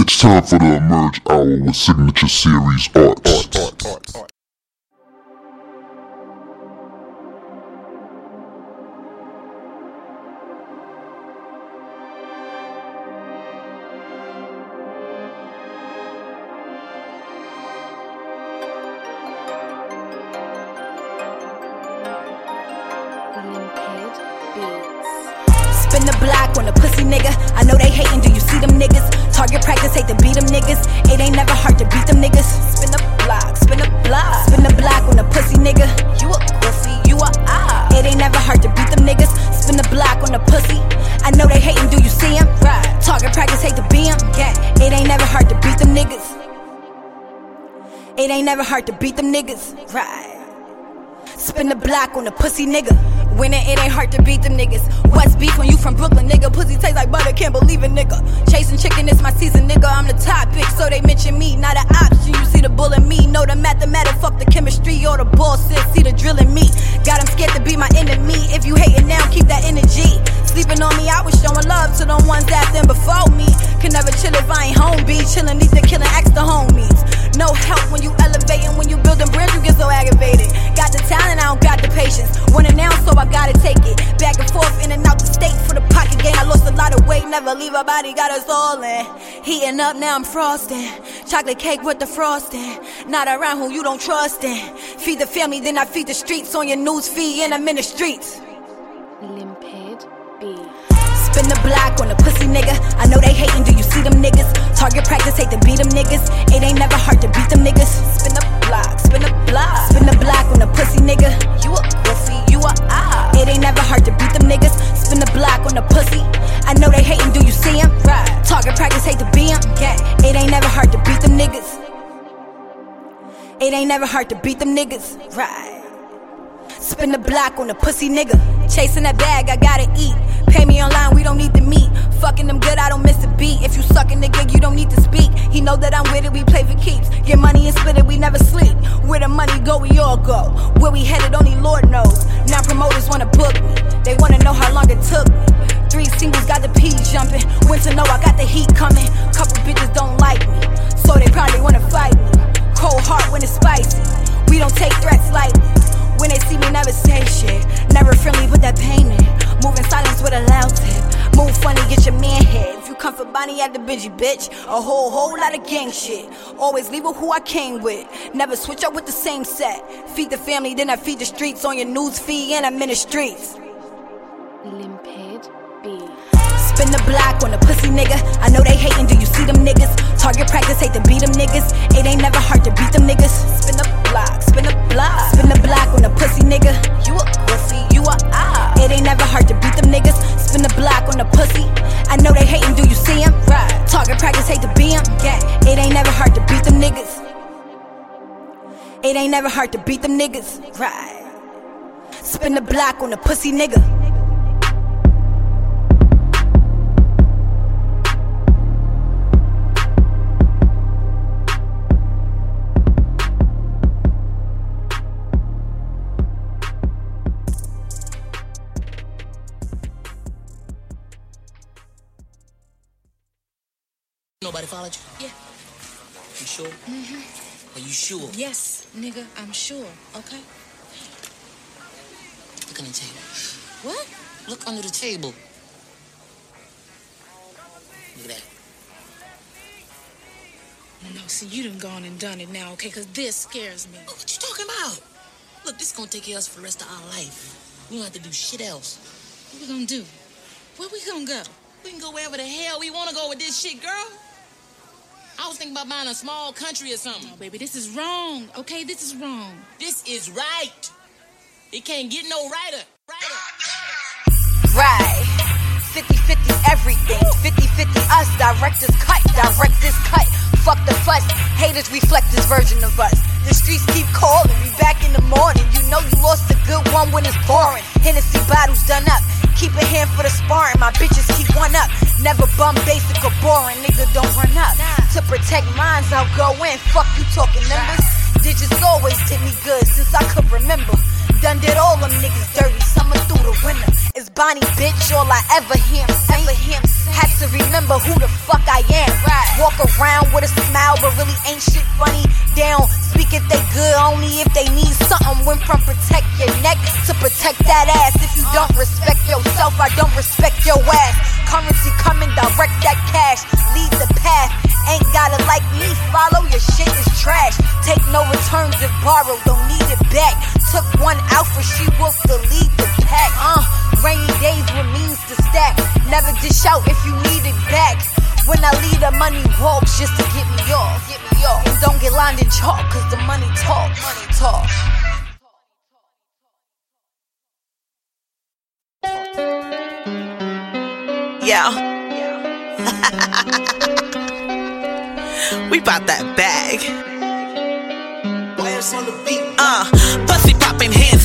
It's time for the Emerge Hour with Signature Series Arts. To beat them niggas. It ain't never hard to beat them niggas. Spin the block, spin the block. Spin the block on a pussy nigga. You a pussy, you a ah. It ain't never hard to beat them niggas. Spin the block on a pussy. I know they hating, do you see them? Right. Target practice, hate to beat them. Yeah. It ain't never hard to beat them niggas. It ain't never hard to beat them niggas. Right. Spin the block on a pussy nigga. Winning, it ain't hard to beat them niggas. What's beef when you from Brooklyn, nigga? Pussy taste like butter, can't believe it, nigga. Chasing chicken, it's my season, nigga. I'm the topic, so they mention me, not an option. You see the bull in me, know the mathematics, fuck the chemistry or the bullshit. See the drill in me. Got 'em scared to be my enemy. If you hating now, keep that energy. Sleeping on me, I was showing love to the ones that them before me. Can never chill if I ain't home, be chillin', need to killing extra homies. No help when you elevating, when you building bridge, you get so aggravated. Got the talent, I don't got the patience. Wanna now, so I gotta take it. Back and forth, in and out the state for the pocket gain. I lost a lot of weight, never leave a body, got us all in. Heating up, now I'm frosting. Chocolate cake with the frosting. Not around who you don't trust in. Feed the family, then I feed the streets on your news feed, and I'm in the streets. Beats. Spin the block on a pussy nigga. I know they hating, do you see them niggas? Target practice, hate to beat them niggas. It ain't never hard to beat them niggas. Spin the block, spin the block. Spin the block on a pussy nigga. You a pussy, you a ah. It ain't never hard to beat them niggas. Spin the block on a pussy. I know they hating, do you see him? Right. Target practice, hate to beat him. Yeah. It ain't never hard to beat them niggas. It ain't never hard to beat them niggas. Right. Spin the block on a pussy nigga. Chasing that bag, I gotta eat. Pay me online, we don't need to meet. Fucking them good, I don't miss a beat. If you sucking the gig, you don't need to speak. He know that I'm with it, we play for keeps. Get money and split it, we never sleep. Where the money go, we all go. Where we headed, only Lord knows. Now promoters wanna book me. They wanna know how long it took me. Three singles got the P jumping. Winter know I got the heat coming. Couple bitches don't like me, so they probably wanna fight me. Cold heart when it's spicy. We don't take threats lightly. When they see me, never say shit. Never friendly with that pain in. Moving silence with a loud tip. Move funny, get your man hit. If you come for Bonnie at the Benji, bitch. A whole, whole lot of gang shit. Always leave with who I came with. Never switch up with the same set. Feed the family, then I feed the streets on your news feed, and I'm in the streets. Limpid Beats. Spin the block on a pussy nigga. I know they hating, do you see them niggas? Target practice, hate to beat them niggas. It ain't never hard It ain't never hard to beat them niggas. Right. Spin the block on a pussy nigga. Nobody followed you? Yeah. You sure? Mm-hmm. Are you sure? Yes, nigga, I'm sure. Okay. Look under the table. What? Look under the table. Look at that. No, no, see, you done gone and done it now, okay? Because this scares me. What you talking about? Look, this gonna take care of us for the rest of our life. We don't have to do shit else. What we gonna do? Where we gonna go? We can go wherever the hell we wanna go with this shit, girl. I was thinking about buying a small country or something. No, baby, this is wrong, okay? This is wrong. This is right. It can't get no righter. Righter. Right. 50 50 everything. 50 50 us, directors cut, directors cut. Fuck the fuss, haters reflect this version of us. The streets keep calling, be back in the morning. You know you lost a good one when it's pouring. Hennessy bottles done up. Keep a hand for the sparring, my bitches keep one up. Never bum basic or boring, nigga don't run up. To protect mines, I'll go in. Fuck you talking numbers. Digits always did me good since I could remember. Done did all them niggas dirty, summer through the winter. It's Bonnie, bitch, all I ever hear him say. Had to remember who the fuck I am. Right. Walk around with a smile, but really ain't shit funny. Down, speak if they good, only if they need something. Went from protect your neck to protect that ass. If you don't respect yourself, I don't respect your ass. Currency coming, direct that cash. Lead the path. Ain't gotta like me, follow your shit is trash. Take no returns if borrowed, don't need it back. Took one for she wolf to lead the pack. Uh, rainy days with means to stack. Never dish out if you need it back. When I leave the money walks just to get me off. Get me off. And don't get lined in chalk, cause the money talk. Money talk. Yeah. we bought that bag. Uh, pussy popping for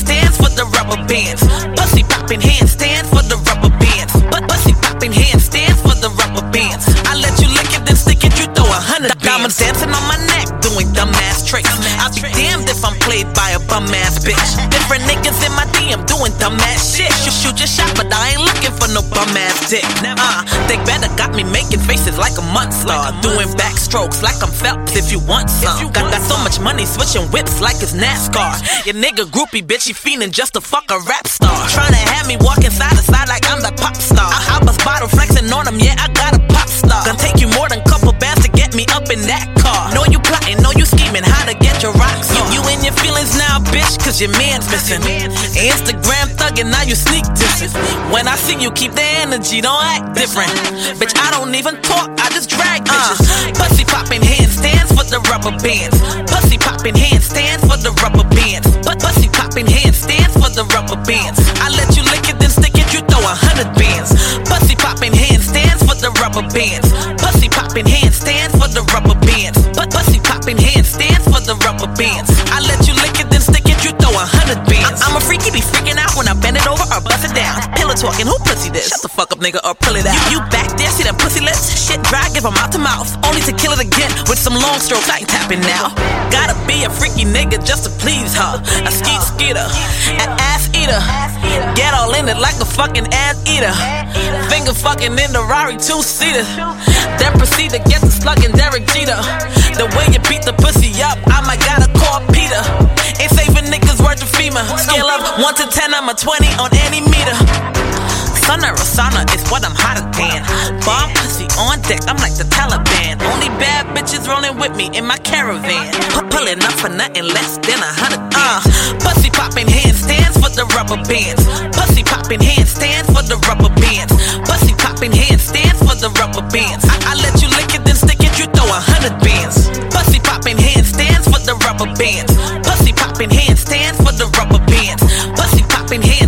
the rubber bands. Pussy popping handstands for the rubber bands. But pussy popping handstands for the rubber bands. I let you then stick it, you throw a hundred diamonds dancing on my neck, doing dumbass tricks. I'll be damned if I'm played by a bum ass bitch. Different niggas in my DM doing dumbass shit. You shoot your shot, but I ain't looking for no bum ass dick. Uh, they better got me making faces like a monster, doing backstrokes like I'm Phelps if you want some. Got, got so much money switching whips like it's NASCAR. Your nigga groupie bitch, he fiending just to fuck a rap star. Trying to have me walking side to side like I'm the pop star. I, I was bottle flexing on him, yeah, I got a star. Gonna take you more than couple bands to get me up in that car. Know you plotting, know you scheming, how to get your rocks on. You, you in your feelings now, bitch, cause your man's missing. Instagram thugging, now you sneak dissing. When I see you, keep the energy, don't act different. Bitch, I don't even talk, I just drag uh. bitches. Pussy popping handstands for the rubber bands. Pussy popping handstands for the rubber bands. But pussy popping handstands for the rubber bands. Rubber bands. Talking, who pussy this? Shut the fuck up, nigga, or pull it out. You, you back there, see them pussy lips? Shit dry, give 'em mouth to mouth. Only to kill it again with some long strokes. I ain't tapping now. Gotta be a freaky nigga just to please her. A skeet skeeter, an ass eater. Get all in it like a fucking ass eater. Finger fucking in the Rari two seater. Then proceed to get the slug and Derek Jeter. The way you beat the pussy up, I might gotta call Peter. Ain't saving niggas worth of FEMA. Scale up 1 to 10, I'm a 20 on any meter. Sunna Rosana is what I'm hotter than. Bomb pussy on deck, I'm like the Taliban. Only bad bitches rolling with me in my caravan. Pu- pulling up for nothing less than a hundred. Uh, pussy popping handstands for the rubber bands. Pussy popping handstands for the rubber bands. Pussy popping handstands for the rubber bands. I, I let you lick it, then stick it, you throw a hundred bands. Pussy popping handstands for the rubber bands. Pussy popping handstands for the rubber bands. Pussy popping handstands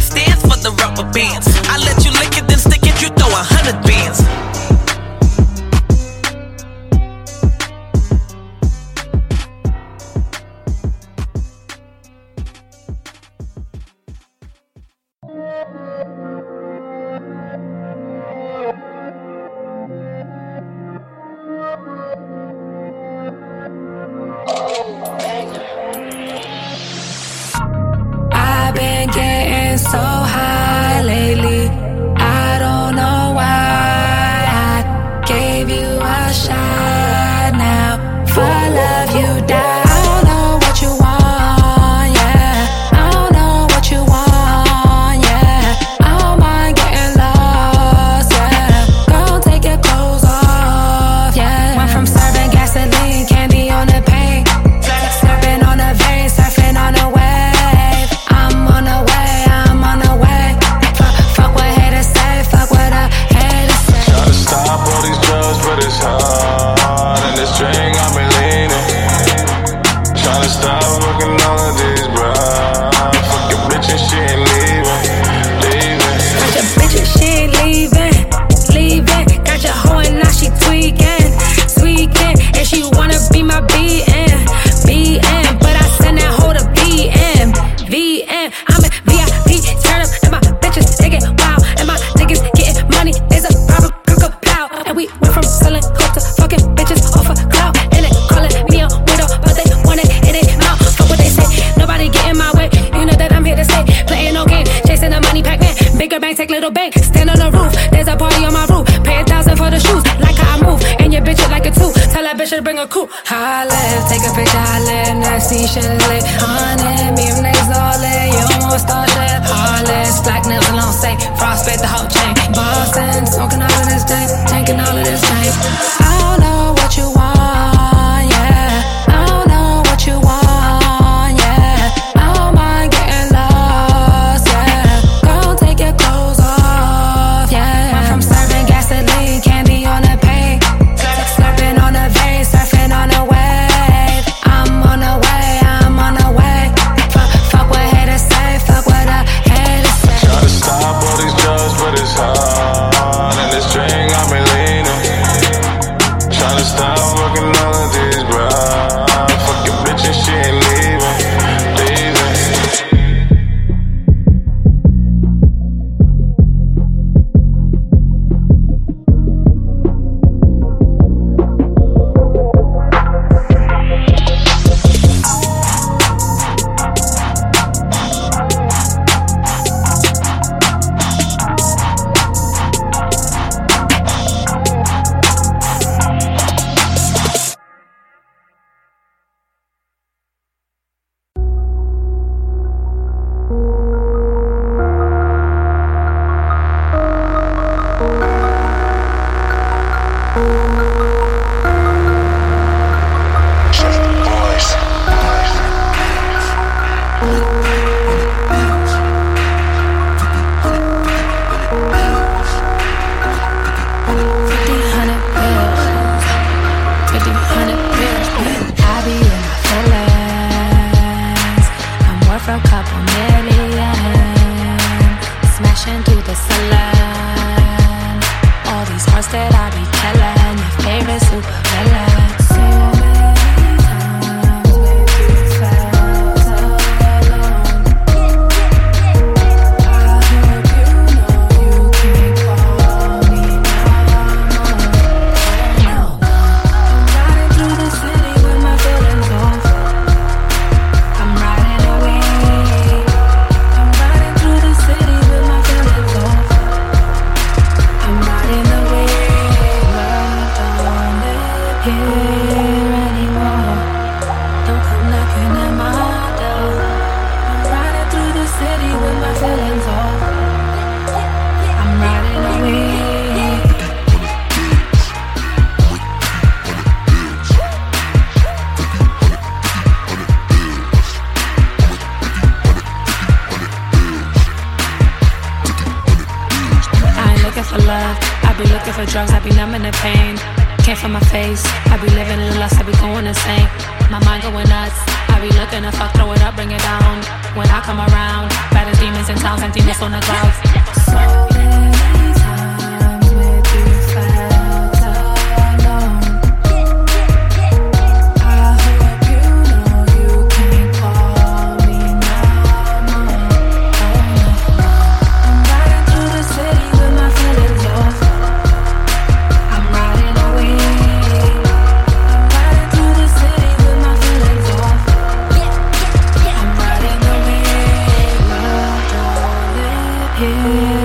here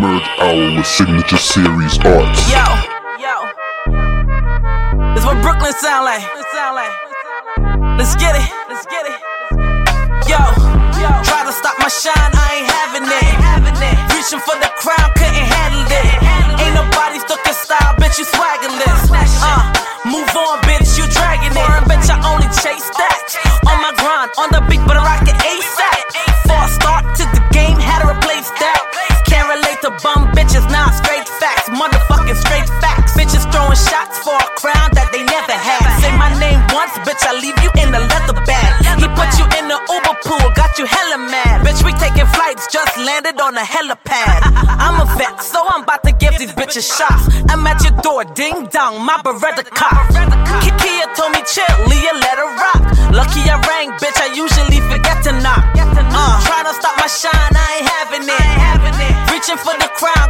time for Hour with Signature Series Arts. Yo, yo. This what Brooklyn sound like. Let's get it. Let's get it. Yo, yo. Try to stop my shine, I ain't having it. Reaching for the crown, couldn't handle it. Ain't nobody stuck in style, bitch, you swaggerless. Uh, move on, bitch, you dragging it. Bitch, I only chase that. On my grind, on the beat, but I rock it ASAP. Bitches, nah, straight facts. Motherfucking straight facts. Bitches throwing shots for a crown that they never had. Say my name once, bitch, I leave you in the leather bag. He put you in the Uber pool, got you hella mad. Bitch, we taking flights, just landed on a helipad. I'm a vet, so I'm about to give these bitches shots. I'm at your door, ding dong, my Beretta cop. Kia told me chill, Leah let her rock. Lucky I rang, bitch, I usually forget to knock. Uh, trying to stop my shine, I ain't having it. Reaching for the crown,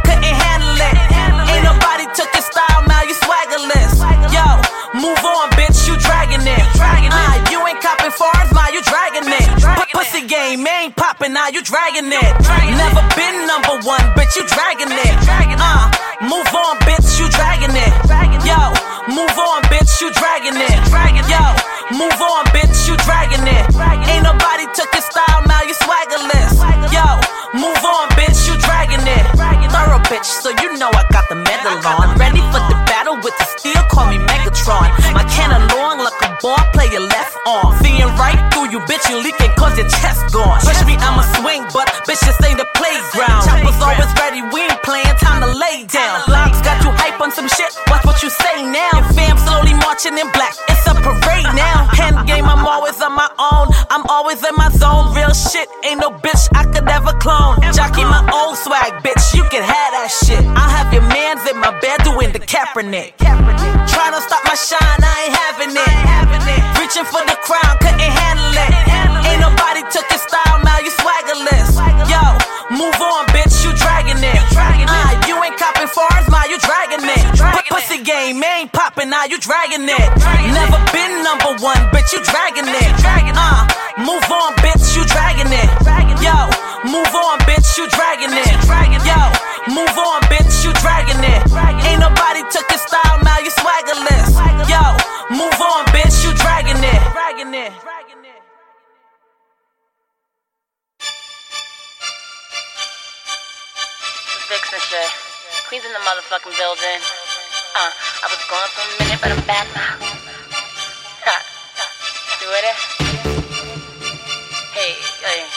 move on, bitch, you dragging it. Uh, you ain't copping foreigns, now you dragging it. P- pussy game ain't popping, now you dragging it. Never been number one, bitch, you dragging it. Uh, move on, bitch, you dragging it. Yo, move on, bitch, you dragging it. Yo, move on, bitch, you dragging it. Ain't nobody took your style, now you swaggerless. Yo, move on, bitch, you dragging it. Thorough bitch, so you know I got the medal on. Ready for the battle with the steel, call me Megatron. My cannon long like a ball player left arm. Seeing right through you, bitch, you leaking cause your chest gone. Push me, I'ma swing, but bitch, this ain't the playground. Choppers always ready, we ain't playing, time to lay down. On some shit, watch what you say now. Your fam slowly marching in black, it's a parade now. Hand game, I'm always on my own, I'm always in my zone. Real shit, ain't no bitch I could ever clone. Jockey my old swag, bitch, you can have that shit. I have your mans in my bed doing the Kaepernick. Trying to stop my shine, I ain't having it. Reaching for the crown, couldn't handle it. Ain't nobody took your style, now you swaggerless. Yo, move on, bitch, you dragging it. Uh, you ain't copping foreigns, now you dragging it. P- pussy game ain't popping, now you dragging it. Never been number one, bitch, you dragging it. Uh, move on, bitch, you dragging it. Yo, move on, bitch, you dragging it. Yo, move on, bitch, you dragging it. Ain't nobody took your style, now you swaggerless. Yo, move on, bitch, you dragging it. Dragging it. Vixen shit. Queens in the motherfucking building. Uh, I was gone for a minute, but I'm back now. Ha. Do it. Hey, hey,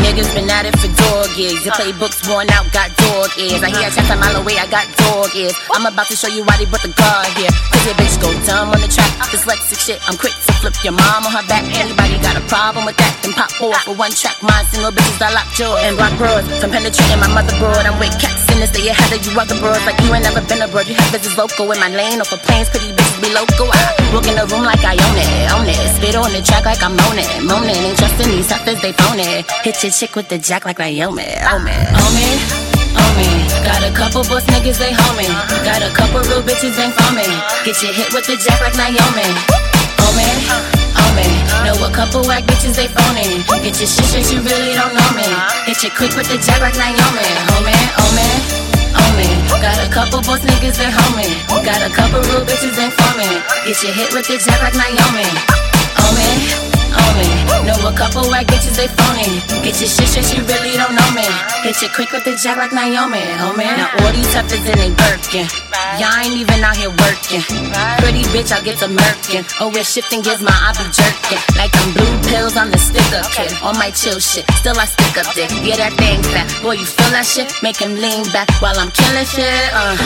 niggas been at it for dog years. Your playbooks worn out, got dog ears. I hear a chest a mile away, I got dog ears. I'm about to show you why they brought the guard here. Cause your bitch go dumb on the track. Dyslexic shit, I'm quick to flip your mom on her back. Anybody got a problem with that? Then pop off for one track. Mine single bitches I lock jaw and block bros. From penetrating my mother motherboard, I'm with cats in this. Stay ahead of you other bros. Like you ain't never been abroad. You have business local in my lane. Off of planes, pretty bitches be local. I walk in the room like I own it, own it. Spit on the track like I'm moaning, moaning. Ain't trusting these suckers, they phone it. Hit your chick with the jack like Naomi, oh man, oh man. Oh got a couple boss niggas they homie. Got a couple real bitches for me. Get your hit with the jack like Naomi. Oh oh me. Know a couple whack bitches they phony. Get your shit straight, you really don't know me. Hit your quick with the jack like Naomi. Oh man, oh man. Got a couple boss niggas they homie. Got a couple real bitches ain't for. Get your hit with the jack like Naomi. Oh me, oh me. Know a couple white bitches, they phony. Get your shit straight, you really don't know me. Hit you quick with the jack like Naomi, homie. Now all these heifers in they Birkin. Y'all ain't even out here working. Pretty bitch, I'll get the merkin. Always shifting gears, my I be jerking. Like I'm blue pills, I'm the sticker kid. On my chill shit, still I stick up dick. Yeah, that thing fat. Boy, you feel that shit? Make him lean back while I'm killing shit. Uh,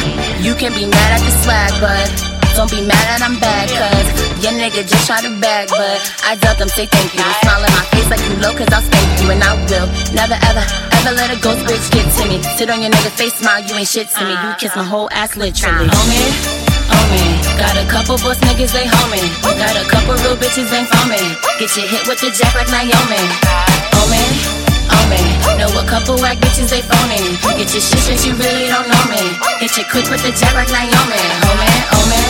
you can be mad at the swag, but don't be mad that I'm bad, cause your nigga just try to bag, but I duck them, say thank you. Smile in my face like you low, cause I'll spank you, and I will never ever, ever let a ghost bitch get to me. Sit on your nigga face, smile, you ain't shit to me. You kiss my whole ass literally. Uh-huh. Homie, homie, got a couple boss niggas, they homie. Got a couple real bitches, ain't me. Get your hit with the jack like Naomi. Homie, know a couple whack bitches, they phony. Get your shit straight, you really don't know me. Hit you quick with the jack like Naomi. Homie, homie,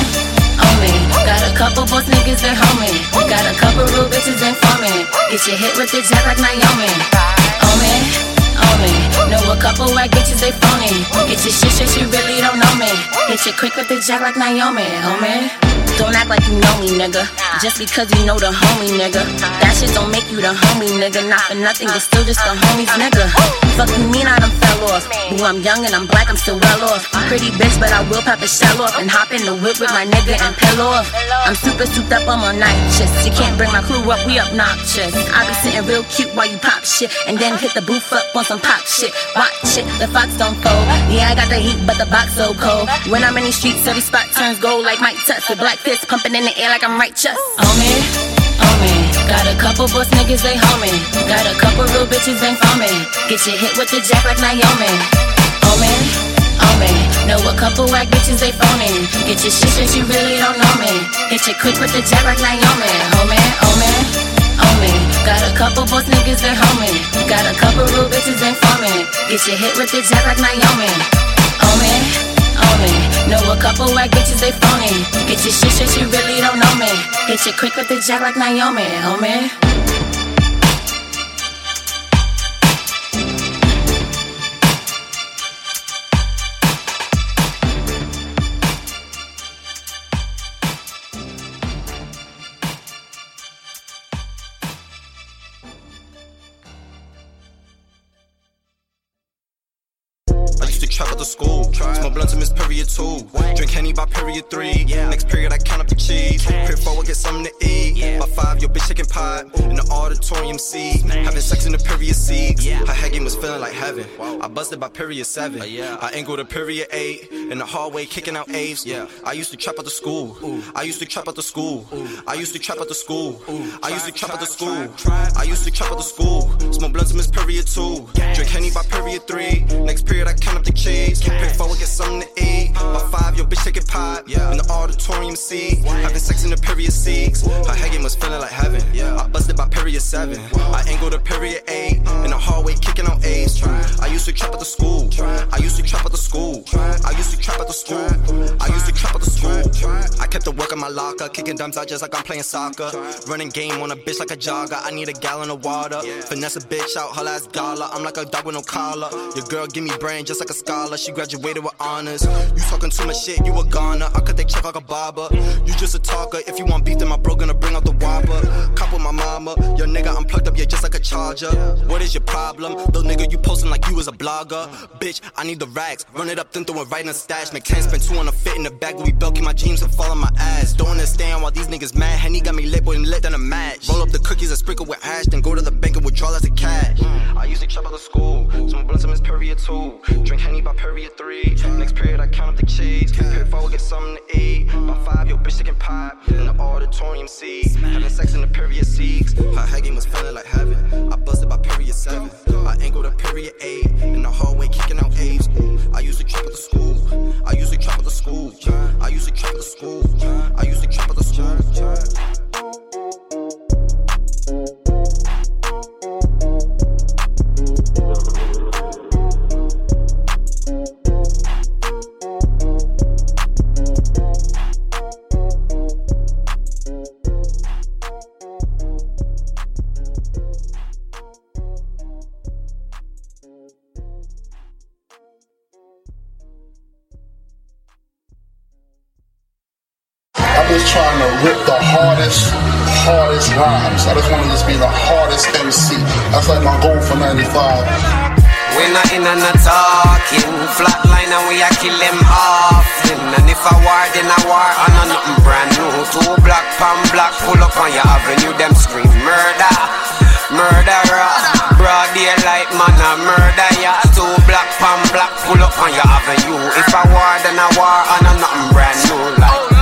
homie. Got a couple boss niggas, they homie. Got a couple real bitches, ain't for me. Get your hit with the jack like Naomi. Oh, homie, oh, homie. Know a couple whack bitches, they phony. Get your shit straight, you really don't know me. Hit you quick with the jack like Naomi, oh, homie. Don't act like you know me, nigga. Just because you know the homie, nigga. That shit don't make you the homie, nigga. Not for nothing, you're still just the homies, nigga. Fuck you mean I done fell off. Ooh, I'm young and I'm black, I'm still well off. Pretty bitch, but I will pop a shell off and hop in the whip with my nigga and peel off. I'm super souped up I'm shifts. You can't bring my crew up, we obnoxious. I be sitting real cute while you pop shit and then hit the booth up on some pop shit. Watch it, the fox don't fold. Yeah, I got the heat, but the box so cold. When I'm in these streets, every spot turns gold like Mike Tuts black fist pumping in the air like I'm righteous. Oh, homie, homie, oh, got a couple boss niggas, they homie. Got a couple real bitches, for me. Get your hit with the jack like Naomi. Oh, homie, homie, know a couple whack bitches, they phony. Get your shit straight, you really don't know me. Hit you quick with the jack like Naomi. Homie, homie, homie, got a couple boss niggas, they homie. Got a couple real bitches, for me. Get your hit with the jack like Naomi. Homie, know a couple whack bitches, they phony. Get your shit straight, you really don't know me. Hit you quick with the jack like Naomi, homie. Two. Drink Henny by period three. Yeah. Next period, I count up the cheese. Period four, I get something to eat. By five, your bitch chicken pot. In the auditorium seat. Having sex in the period six. Her head game was feeling like heaven. I busted by period seven. I angled to period eight. In the hallway, kicking out apes. I used to trap at the school. I used to trap at the school. I used to trap at the school. I used to trap at the school. I used to trap at the school. Smoke blunts and miss period two. Drink Henny by period three. Next period, I count up the cheese. Period four, I get something to eat. By five, your bitch taking pot. In the auditorium seat. Having sex in the period six. Her head was feeling like heaven. Yeah. I busted by period seven. I angled a period eight. In the hallway, kicking out apes. I used to trap at the school. I used to trap at the school. I used to trap at the school. I used to trap at the school. I kept the work in my locker. Kicking dumps out just like I'm playing soccer. Running game on a bitch like a jogger. I need a gallon of water. Finesse a bitch out her last dollar. I'm like a dog with no collar. Your girl give me brain just like a scholar. She graduated with honors. You talking too much shit, you a goner. I cut they check like a barber. You just a talker. If you want beef, then my bro gonna bring out the whopper. Cop with my mama. Your nigga, I'm plugged up, yeah, just like a charger. What is your problem? Little nigga, you posting like you was a blogger. Bitch, I need the racks. Run it up, then throw it right in the stash. Make 10, spend 2 on a fit in the bag. We belt, my jeans and fall on my ass. Don't understand why these niggas mad. Henny got me lit, boy, and lit than a match. Roll up the cookies and sprinkle with ash, then go to the bank and withdraw as a cash. Mm. I used to trap out the school. Some blunts in this period two. Drink Henny by period three. Next period, I count up the cheese. Four, get something to eat. By five, your bitch taking pot. In the auditorium seat. Having sex in the period. Her head game was feeling like heaven. I busted by period seven. I angled to period eight. In the hallway, kicking out apes. I to trap at the school. I to trap at the school. I to trap at the school. I to trap at the school. I rip the hardest hardest rhymes. I just want to just be the hardest MC. That's like my goal for 95. We're not in and not talking. Flatline and we a kill them often. And if I war then I war and a nothing brand new. Two black pan black pull up on your avenue Them scream murder, murderer. Broad daylight man a murder ya. Two black pan black pull up on your avenue. If I war then I war and a nothing brand new. Like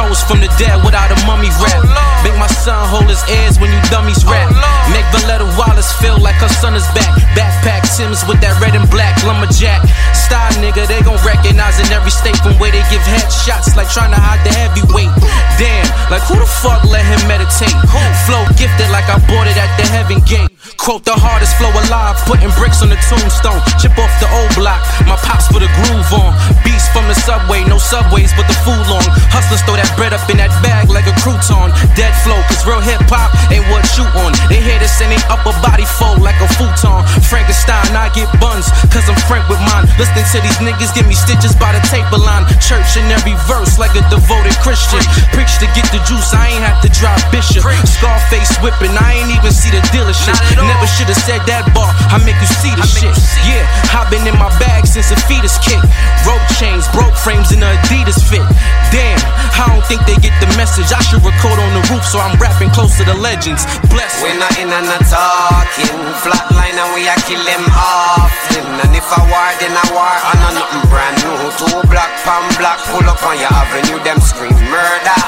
Rose from the dead without a mummy rap. Make my son hold his ears when you dummies rap. Make Voletta Wallace feel like her son is back. Backpack Sims with that red and black lumberjack. Style nigga, they gon' recognize in every state from where they give headshots like trying to hide the heavyweight. Damn, like who the fuck let him meditate? Flow gifted like I bought it at the heaven gate. Quote the hardest flow alive, putting bricks on the tombstone. Chip off the old block, my pops put a groove on. Beats from the subway, no subways, but the food long. Hustlers throw that bread up in that bag like a crouton. Dead flow, cause real hip hop ain't what you on. They hear this and they upper body fold like a futon. Frankenstein, I get buns, cause I'm frank with mine. Listening to these niggas give me stitches by the table line. Church in every verse like a devoted Christian. Preach to get the juice, I ain't have to drop bishop. Scarface whipping, I ain't even see the dealership. Never should've said that bar, I make you see the shit. Yeah, I've been in my bag since a fetus kick. Rope chains, broke frames, and Adidas fit. Damn, I don't think they get the message. I should record on the roof, so I'm rapping close to the legends. Bless. We not in and not talking Flatline and we a kill them often And if I war then I war and a nothing brand new Two black pan black pull up on your avenue Them scream murder,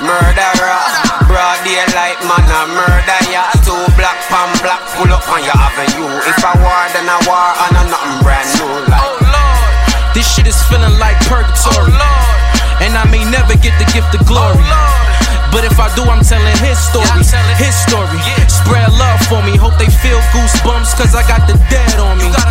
murderer Broad daylight man a murder ya Pull up on your avenue. If a war then a war and a nothing brand new like. Oh Lord, This shit is feeling like purgatory. Oh, and I may never get the gift of glory. Oh, But if I do, I'm telling his story. His story. Spread love for me. Hope they feel goosebumps, cause I got the dead on me. Uh,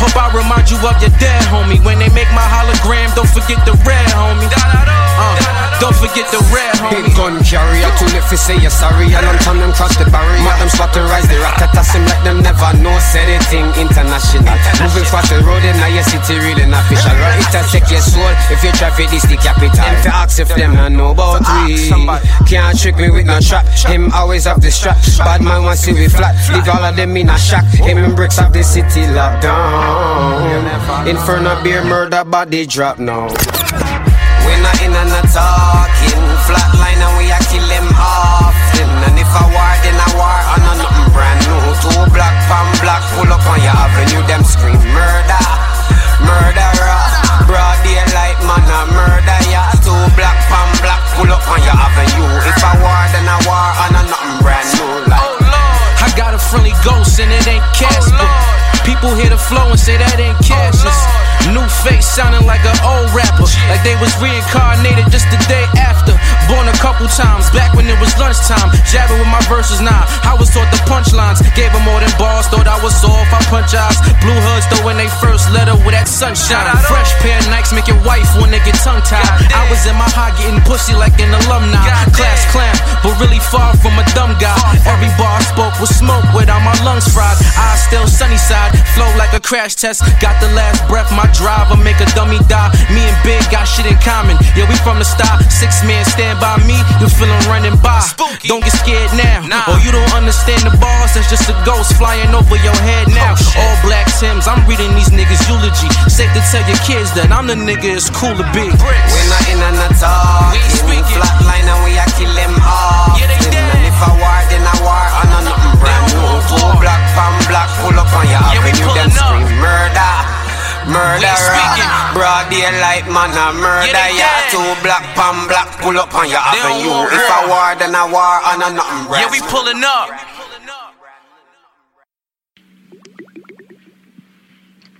hope I remind you of your dead homie. When they make my hologram, don't forget the red homie. Uh, don't forget the red homie. Big gun carrier, too late for say you're sorry. A long time them cross the barrier. Them slaughterize the rocket, I seem like them never know. Said anything international. Moving fast the road in your city, really not official. Right, it take your soul if you try for this the capital. Them to ask if them not know about we. Can't trick me with no trap. Him always have the strap. Bad man want see we flat. Leave all of them in a shack. Him and bricks have the city locked down. Inferno beer murder body drop now. We not in and not talking Flatline and we a kill them often And if I war then a war and a nothing brand new Two black pan black pull up on your avenue Them scream murder, murderer Broad daylight man a murder ya Two black pan black pull up on your avenue If a war then a war and a nothing brand new like I got a friendly ghost and it ain't Casper. People hear the flow and say that ain't Cassius. New face sounding like an old rapper. Like they was reincarnated just the day after. Born a couple times, back when it was lunchtime. Jabbing with my verses now. I was taught the punchlines. Gave them more than balls, thought I was off. I punch eyes. Blue hoods throwing they first letter with that sunshine. Fresh pair of Nikes make your wife when they get tongue tied. I was in my high getting pussy like an alumni. Class clown, but really far from a dumb guy. Every bar I spoke was smoke without my lungs fried. I still sunny side, flow like a crash test. Got the last breath, my driver make a dummy die. Me and Big got shit in common. Yeah, we from the start. Six men stand by me, you feel 'em running by. Don't get scared now, or oh, you don't understand the bars. That's just a ghost flying over your head now. All black Tims, I'm reading these niggas eulogy. Safe to tell your kids that I'm the nigga it's cool to be. We not in and not talking Flatline and we a kill them often And if a war then a war Broad daylight man a murder ya Two black pan black pull up on your avenue If a war then a war and a nothing brand Yeah, we pulling up.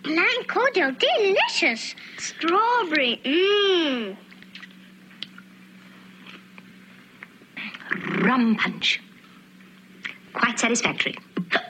Lime cordial, delicious. Strawberry, mmm. Rum punch. Quite satisfactory.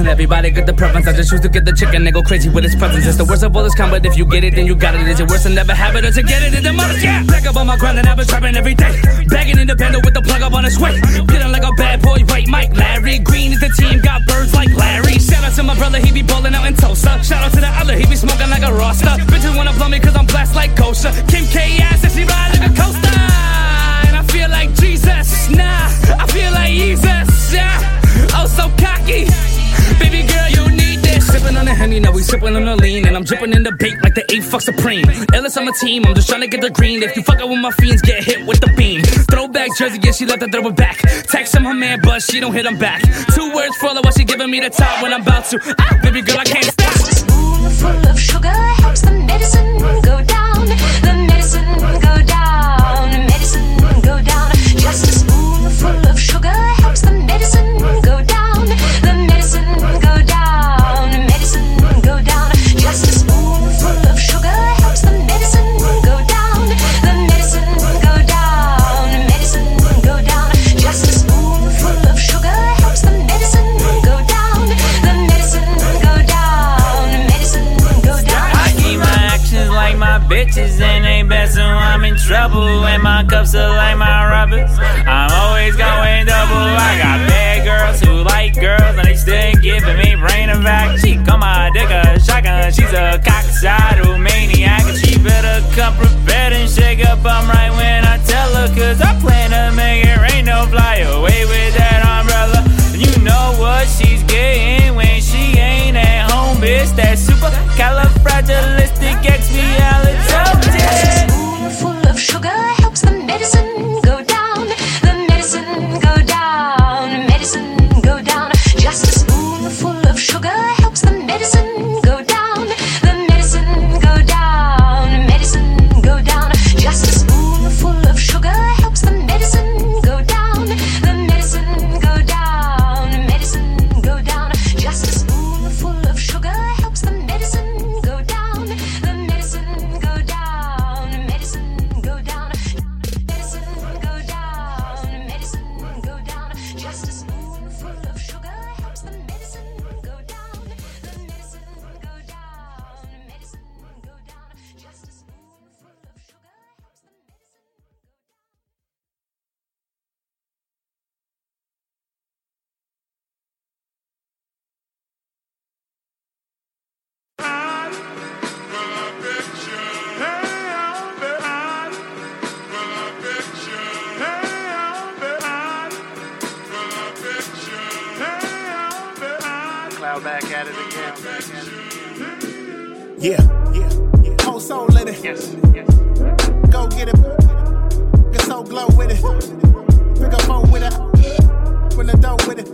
Everybody got the preference. I just choose to get the chicken and go crazy with its presence. It's the worst of all this kind, but if you get it, then you got it. Is it worse than never have it or to get it? Is it modest? Yeah. Back up on my grind and I've been trapping every day. Bagging in the independent with the plug up on its way. Feeling like a bad boy, right? Mike Larry Green is the team, got birds like Larry. Shout out to my brother, he be bowling out in Tulsa. Shout out to the other, he be smoking like a roster. Bitches wanna blow me cause I'm blessed like kosher. Kim K ass and she ride like a coaster. And I feel like Jesus, nah, I feel like Jesus, yeah. Oh, so cocky. Baby girl, you need this. Sipping on the honey, now we sipping on the lean. And I'm dripping in the bait like the 8 fuck supreme. Ellis on my team, I'm just trying to get the green. If you fuck up with my fiends, get hit with the beam. Throwback jersey, yeah, she left to throw it back. Text him her man, but she don't hit him back. Two words for her while she giving me the top when I'm about to. Ah, baby girl, I can't stop. full of sugar helps the medicine go down. The Trouble and my cups are like my rubbers. I'm always going double. I got bad girls who like girls and they still giving me brain back. She on my dick a shotgun. She's a cocksucker maniac and she better come prepared and shake up. I'm right when I tell her cause I plan to make it rain. No fly away with that umbrella. And you know what she's getting when she ain't at home, bitch. That super califragilistic Yeah, yeah, yeah. Whole soul in it. Yes, yes. Go get it. Get so glow with it. Pick up phone with it. When the dough with it.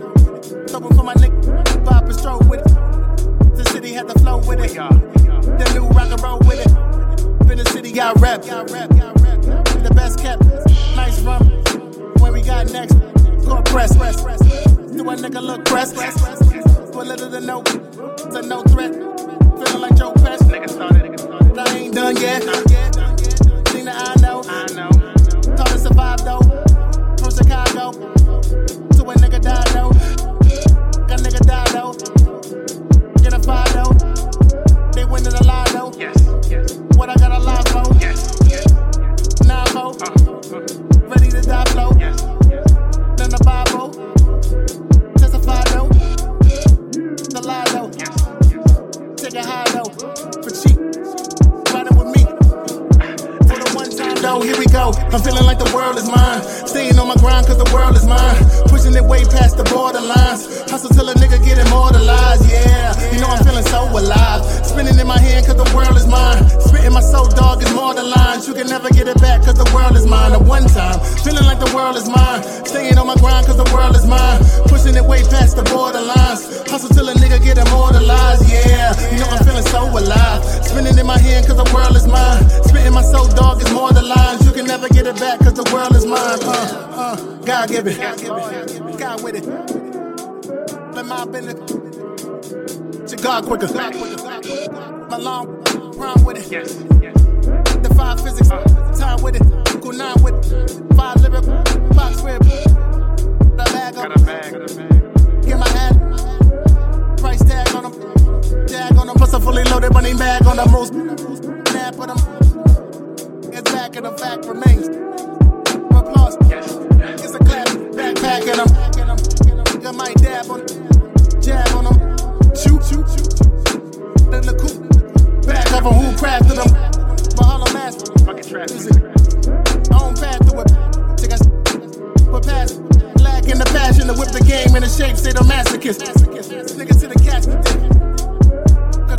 Throw it for my nigga. Pop and stroll with it. The city had the flow with it. Oh the new rock and roll with it. Been the city got rap. The best kept. Nice rum. When we got next. Court press. Do a nigga look pressed? For little to no. To no threat. Feeling like Joe Started. But I ain't done yet. Thing that I know. I know. Taught to survive though. From Chicago. To a nigga die though. Got nigga die though. Get a five though. They winning a lot though. Yes, yes. What I got a lot for? Yes, yes. Nine for. Uh, uh, uh. Ready to die flow. Yes, yes. Then the Bible. A high though. For cheap. Though, here we go. I'm feeling like the world is mine. Staying on my grind cause the world is mine. Pushing it way past the borderlines. Hustle till a nigga get immortalized, yeah. You know I'm feeling so alive. Spinning in my hand cause the world is mine. Spitting my soul, dog, is more than lines. You can never get it back cause the world is mine. The one time, feeling like the world is mine. Staying on my grind cause the world is mine. Pushing it way past the borderlines. Hustle till a nigga get immortalized, yeah. You know I'm feeling so alive. Spinning in my hand cause the world is mine. Spitting my soul, dog, is more than lines lines, you can never get it back, cause the world is mine. Uh, uh, God give it. God with it. Let my business to God quicker. My long rhyme with it. The five physics, time with it. Go nine with it. Five lyric, box rib. The bag up. Get my hat. Price tag on them. Tag on them. Plus a fully loaded money bag on the Most. Nap on them is back and the fact remains. Applause. Yes. It's a clap. Backpack and I'm. I might dab on Jab on them. Shoot, shoot, shoot. Then the coop. Back up on who crafted them. Mahalo Master. Fucking trap. On path to it. Take us. But pass. Lack in the passion to whip the game in the shape. Say the masochist. Niggas to the casket.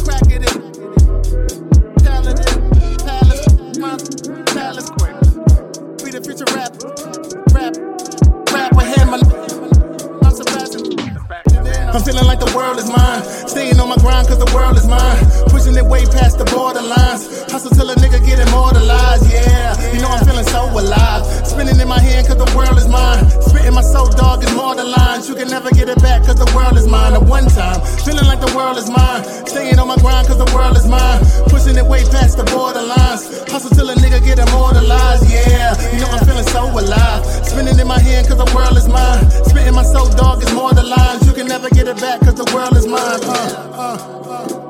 Crack it in. Future rap. Rap. Rap with him. I'm Sebastian. I'm feeling like the world is mine. Staying on my grind cause the world is mine. Pushing it way past the borderlines. Hustle till a nigga get immortalized, yeah. You know I'm feeling so alive. Spinning in my hand cause the world is mine. Spitting my soul, dog, is more than lines. You can never get it back cause the world is mine. At one time, feeling like the world is mine. Staying on my grind cause the world is mine. Pushing it way past the borderlines. Hustle till a nigga get immortalized, yeah. You know I'm feeling so alive. Spinning in my hand cause the world is mine. Spitting my soul, dog, is more than lines. You can never get it back cause the world is mine. Uh, uh. Yeah,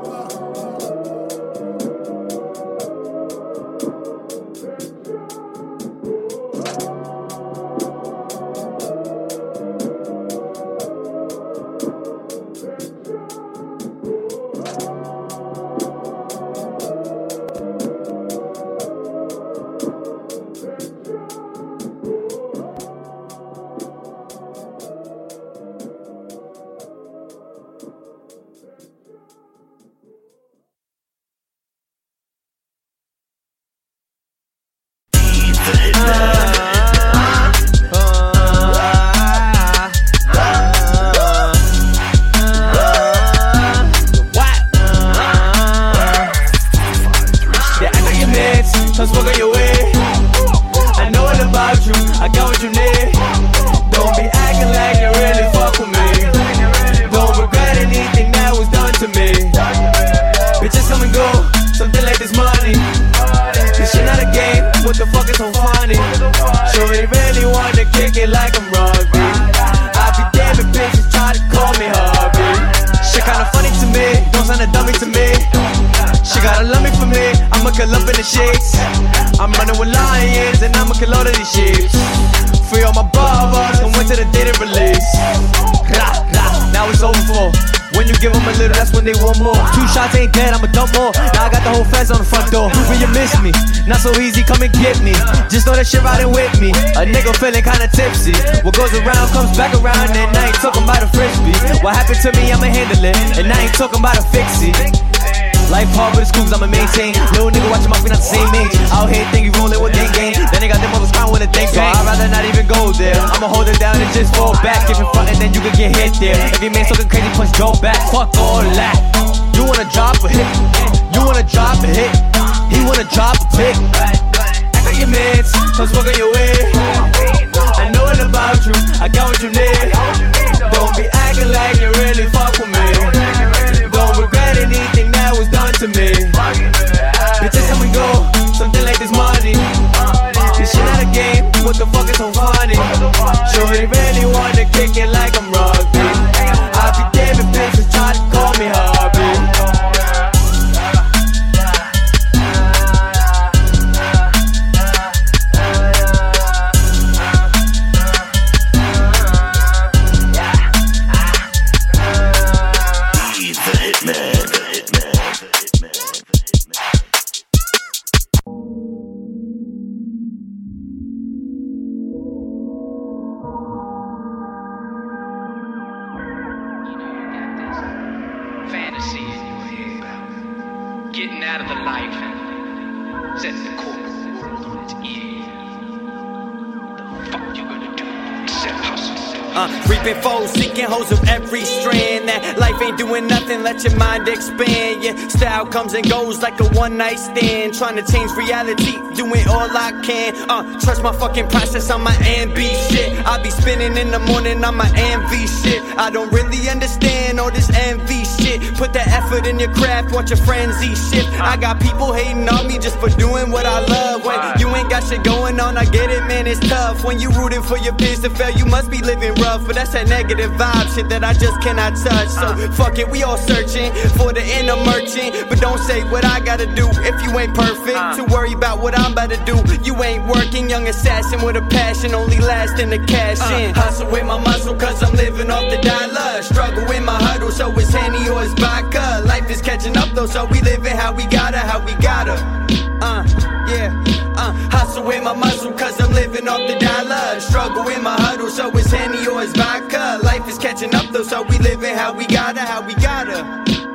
feeling kinda tipsy. Nothing, let your mind expand. Yeah, style comes and goes like a one night stand. Trying to change reality, doing all I can. Uh, trust my fucking process on my AMB shit. I be spinning in the morning on my AMV shit. I don't really understand all this envy shit. Put the effort in your craft, watch your friends eat shit. I got people hating on me just for doing what I love. When you ain't got shit going on, I get it, man, it's tough. When you rooting for your peers to fail, you must be living rough. But that's that negative vibe shit that I just cannot touch. So fuck it, we all searching for the inner merchant. But don't say what I gotta do if you ain't perfect. To worry about what I'm about to do. You ain't working, young assassin with a passion, only lasting the cash in. hustle with my muscle, cause I'm living off the dollar. Struggle in my huddle, so it's Henny or it's vodka. Life is catching up though, so we living how we gotta, how we gotta. Uh, yeah. Uh, hustle with my muscle, cause I'm living off the dollar. Struggle in my huddle, so it's Henny or it's vodka. Life catching up though, so we living how we gotta, how we gotta.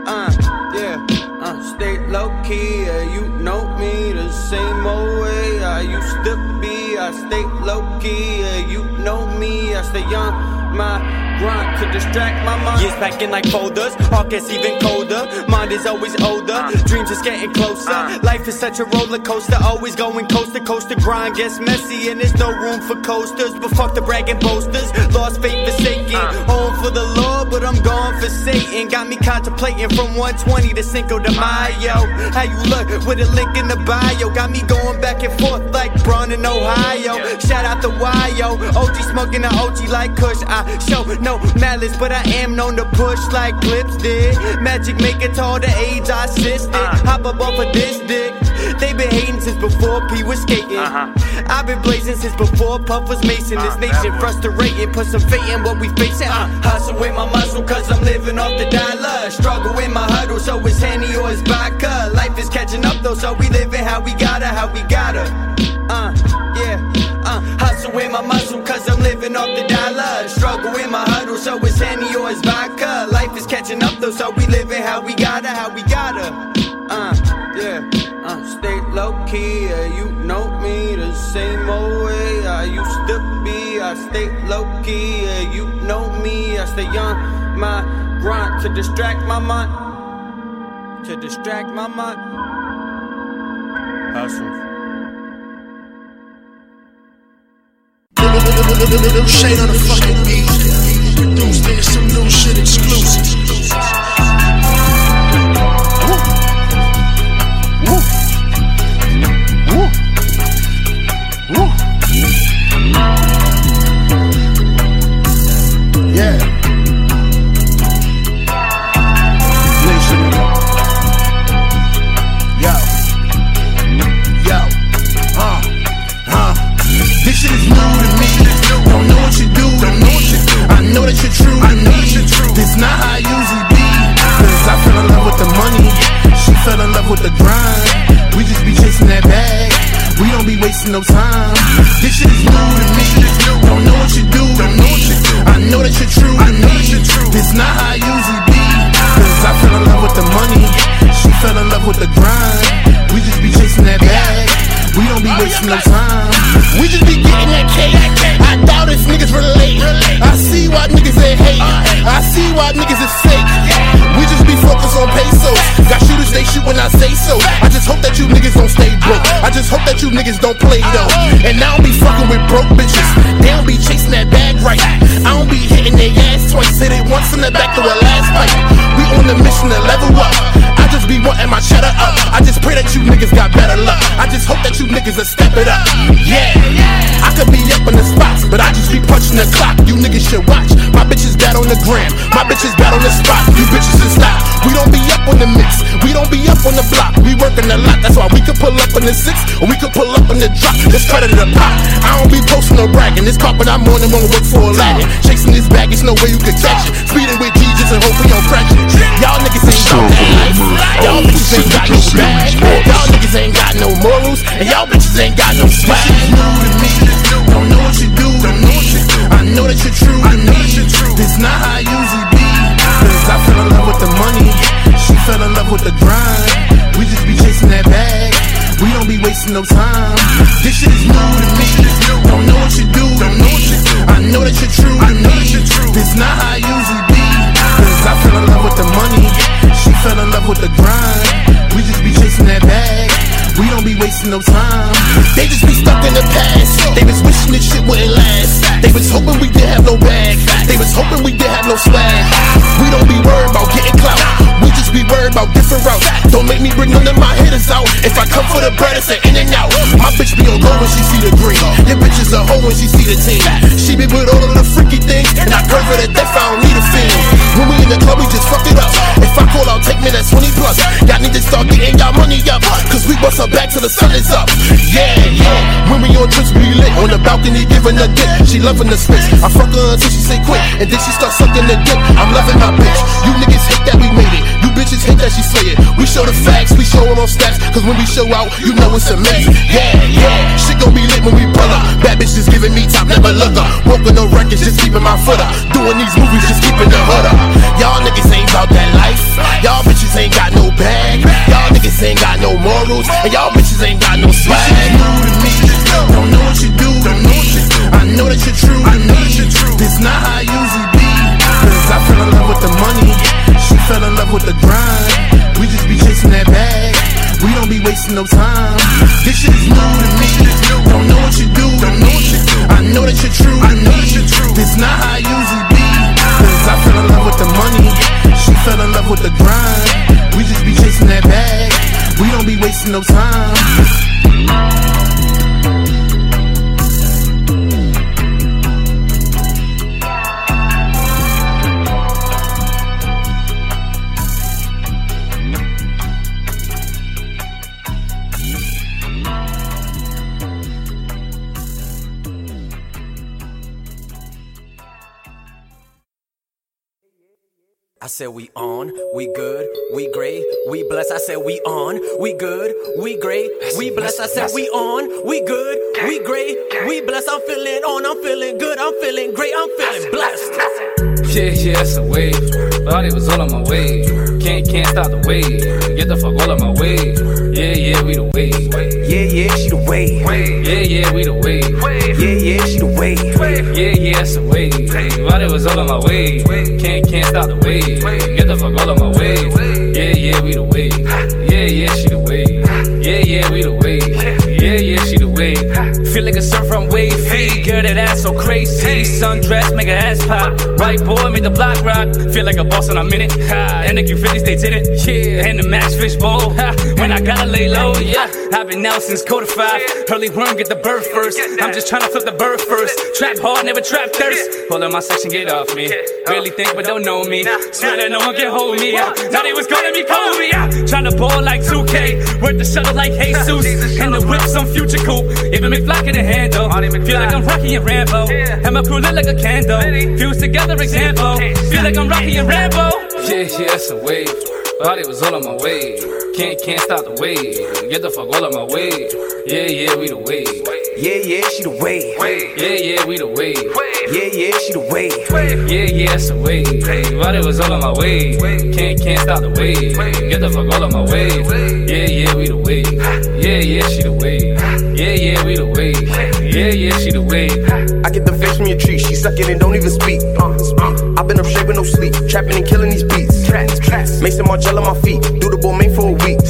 Uh, yeah, uh, stay low key, yeah, you know me the same old way I used to be. I stay low key, yeah, you know me, I stay young. My grind to distract my mind. Years packing like folders, heart gets even colder. Mind is always older, dreams is getting closer. Uh. Life is such a roller coaster, always going coast to coast. The grind gets messy and there's no room for coasters. But fuck the bragging boasters, lost faith forsaken. Uh. Home for the Lord, but I'm gone for Satan. Got me contemplating from 120 to Cinco de Mayo. How you look with a link in the bio? Got me going back and forth like Braun in Ohio. Shout out to Wyo, OG smoking the OG like Kush. I show no malice, but I am known to push like Clips did. Magic make it tall, the age I assisted. Hop up off of this dick. They been hating since before P was skating. Uh-huh. I've been blazing since before Puff was macing. This nation frustrating, put some fate in what we facing. Uh, hustle with my muscle, cause I'm living off the dollar. Struggle with my huddle, so it's Henny or it's vodka. Life is catching up though, so we living how we gotta, how we gotta. With my muscle, cause I'm living off the dollar. Struggle in my huddle, so it's Henny or it's vodka. Life is catching up though, so we living how we gotta, how we gotta. Uh, yeah. Uh, stay low key, yeah, you know me the same old way I used to be. I stay low key, yeah, you know me. I stay young, my grind to distract my mind. To distract my mind. Hustle. Shade on the fucking beat. Produce there's some new shit exclusive. Yeah. Know that you're true to me. This not how I usually be. Cause I fell in love with the money. She fell in love with the grind. We just be chasing that bag. We don't be wasting no time. This shit is new to me. Don't know what you do. Don't know what you do. I know that you're true to me. This not how I usually be. Cause I fell in love with the money. She fell in love with the grind. We just be chasing that bag. We don't be wasting no time. We just be See niggas is fake. We just be focused on pesos. Got shooters, they shoot when I say so. I just hope that you niggas don't stay broke. I just hope that you niggas don't play though. And I don't be fucking with broke bitches. They don't be chasing that bag right. I don't be hitting their ass twice. Hit it once in the back to a last fight. We on the mission to level up. I just be wanting my cheddar up. I just pray that you niggas got better luck. I just hope that you niggas will step it up. Yeah, yeah. I could be up in the spots, but I just be punching the clock. You niggas should watch. My bitches bad on the gram. My bitches bad on the spot. You bitches should stop. We don't be up on the mix. We don't be up on the block. We working a lot. That's why we could pull up in the six or we could pull up in the drop. Let's cut it the pot. I don't be posting or bragging. This carpet I'm on, it won't work for Aladdin. Chasing this bag, it's no way you could catch it. Speeding with Jesus and hope don't crash it. Y'all niggas ain't got that life. Y'all oh, bitches ain't got no bag. Y'all niggas ain't got no morals. And y'all bitches ain't got no swag. New to me. Don't know what you do. Don't know what you do. I know that you're true to me. This not how I usually be. Cause I fell in love with the money. She fell in love with the grind. We just be chasing that bag. We don't be wasting no time. This shit is new to me. Don't know what you do. Don't know what you do. I know that you're true to me. This not how I usually be. Cause I fell in love with the money. Fell in love with the grind. We just be chasing that bag. We don't be wasting no time. They just be stuck in the past. They was wishing this shit wouldn't last. They was hoping we didn't have no bag. They was hoping we didn't have no swag. We don't be worried about getting clout. We just be worried about different routes. Don't make me bring none of my hitters out. If I come for the bread, it's an in and out. My bitch be on go when she see the green. Your bitch is a hoe when she see the team. She be with all of the freaky things. And I curve her to death, I don't need a fiend. When we in the club, we just fuck it up. If I call out, take me that 20 plus. Y'all need to start getting y'all money up. Cause we bust her back till the sun is up. Yeah, yeah. When we on trips, we lit. On the balcony, giving a dick. She loving the space. I fuck her until she say quit. And then she start sucking the dick. I'm loving my bitch. You niggas hate that we made it. Bitches hate that she slay it. We show the facts, we show them on stats. Cause when we show out, you know it's amazing. Yeah, yeah. Shit gon' be lit when we pull up. Bad bitches giving me top, never look up. Broken no records, just keeping my foot up. Doing these movies, just keeping the hood up. Y'all niggas ain't about that life. Y'all bitches ain't got no bag. Y'all niggas ain't got no morals. And y'all bitches ain't got no swag. New to me. Don't know what you do, don't know what you do. I know that you're true to me. This not how I usually be. Cause I fell in love with the money. She fell in love with the grind. We just be chasing that bag. We don't be wasting no time. This shit is new to me. Don't know what you do, you do. I know that you're true to me. This not how I usually be. Cause I fell in love with the money. She fell in love with the grind. We just be chasing that bag. We don't be wasting no time. Said we on, we good, we great, we blessed. I said we on, we good, we great, we blessed. I said we on, we good, we great, we blessed. I'm feeling on, I'm feeling good, I'm feeling great, I'm feeling blessed. Yeah, yeah, it's a wave. Thought it was all on my way. Can't, can't stop the wave. Get the fuck all on my way. Yeah, yeah, we the wave. Yeah, yeah, she the wave. Yeah, yeah, we the wave. Yeah, yeah, she the wave. Yeah, yeah, it's a wave. Thought it was all on my way. Can't, can't stop the wave. Get the fuck all on my way. Yeah, yeah, we the wave. Yeah, yeah, she the wave. Yeah, yeah, we the wave. Yeah, yeah, she the wave. Feel like a surf from wave feet. Girl, that ass so crazy. Sundress, make her ass pop. White boy, make the block rock. Feel like a boss when I'm in it. Ha, and the Q50 stays in it. Yeah, and the max fish bowl. Ha, when I gotta lay low, yeah. I've been out since quarter five. Early worm, get the bird first. I'm just trying to flip the bird first. Trap hard, never trap thirst. Pull up my section, get off me. Really think, but don't know me. Swear that no one can hold me. Yeah. Now they was calling me Kobe. Yeah. Trying to ball like 2K. Work the shuttle like Jesus. And the whip some future coupe. Even McFly can handle. Feel like I'm Rocky and Rambo. And my crew lit like a candle. Fuse together example. Feel like I'm Rocky and Rambo. Yeah, yeah, it's a wave. Thought it was all on my way. Can't, can't stop the wave. Get the fuck all on my way. Yeah, yeah, we the wave. Yeah, yeah, she the wave. Yeah, yeah, we the wave. Yeah, yeah, she the wave. Yeah, yeah, it's a wave. Thought it was all on my way. Can't, can't stop the wave. Get the fuck all on my way. Yeah, yeah, we the wave. Yeah, yeah, she the wave. Yeah, yeah, we the wave. Yeah, yeah, she the wave. I get the face from your tree, she suck it and don't even speak. Uh, uh, I've been up straight with no sleep, trapping and killing these beats. Maison Margiela on my feet, do the Balmain for a week.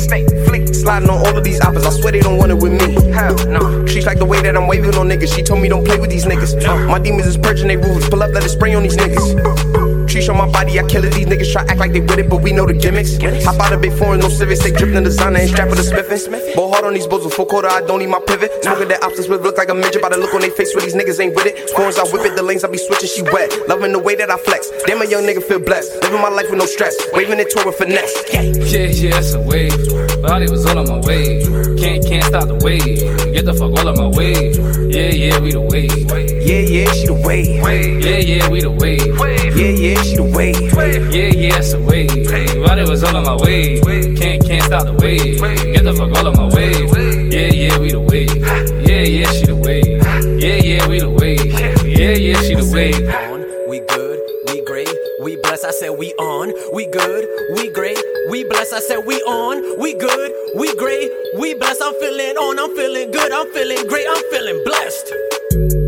Sliding on all of these apples, I swear they don't want it with me. Hell no. She's like the way that I'm waving on niggas. She told me don't play with these niggas. Uh, my demons is purging they roofs, pull up, let it spray on these niggas. Trees on my body, I kill it. These niggas try act like they with it, but we know the gimmicks. Hop out a big foreign, no civics, they dripping in designer and strap with a smithing. Ball hard on these bulls with full quarter, I don't need my pivot. Smoking that options with look like a midget, by the look on they face where these niggas ain't with it. Corners, I whip it, the lanes I be switching, she wet. Loving the way that I flex. Damn, a young nigga feel blessed. Living my life with no stress, waving it toward with finesse. Yeah, yeah, that's a wave. Thought it was all on my way. Can't, can't stop the wave. Get the fuck all on my way. Yeah, yeah, we the wave. Yeah, yeah, she the wave. Yeah, yeah, we the wave. Yeah, yeah, she the wave. Yeah, yeah, it's a wave. It was all on my way. Can't, can't stop the wave. Get the fuck all on my way. Yeah, yeah, we the wave. Yeah, yeah, she the wave. Yeah, yeah, we the wave. Yeah, yeah, she the wave. We good, we great, we blessed. I said we on, we good, we great, we blessed. I said we on, we good, we great, we blessed. I'm feeling on, I'm feeling good, I'm feeling great, I'm feeling blessed.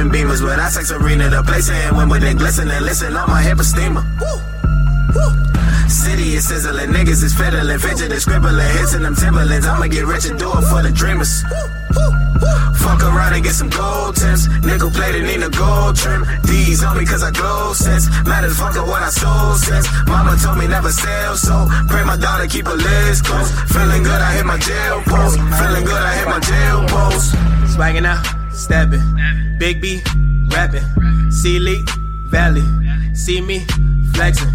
In beamers with I sex arena. The place ain't when with it glisten and listen on my hip of steamer. City is sizzling, niggas is fiddling, fidgeting, scribbling, hits in them Timberlands. I'ma get rich and do it for the dreamers. Fuck around and get some gold tips. Nickel plated, need a gold trim. D's on me cause I glow sense. Matters fucking what I sold since. Mama told me never sell, so pray my daughter keep her list close. Feeling good, I hit my jail post. Feeling good, I hit my jail post. Swagging out. Stepping. Big B, rapping. C League, Valley. See me, flexing.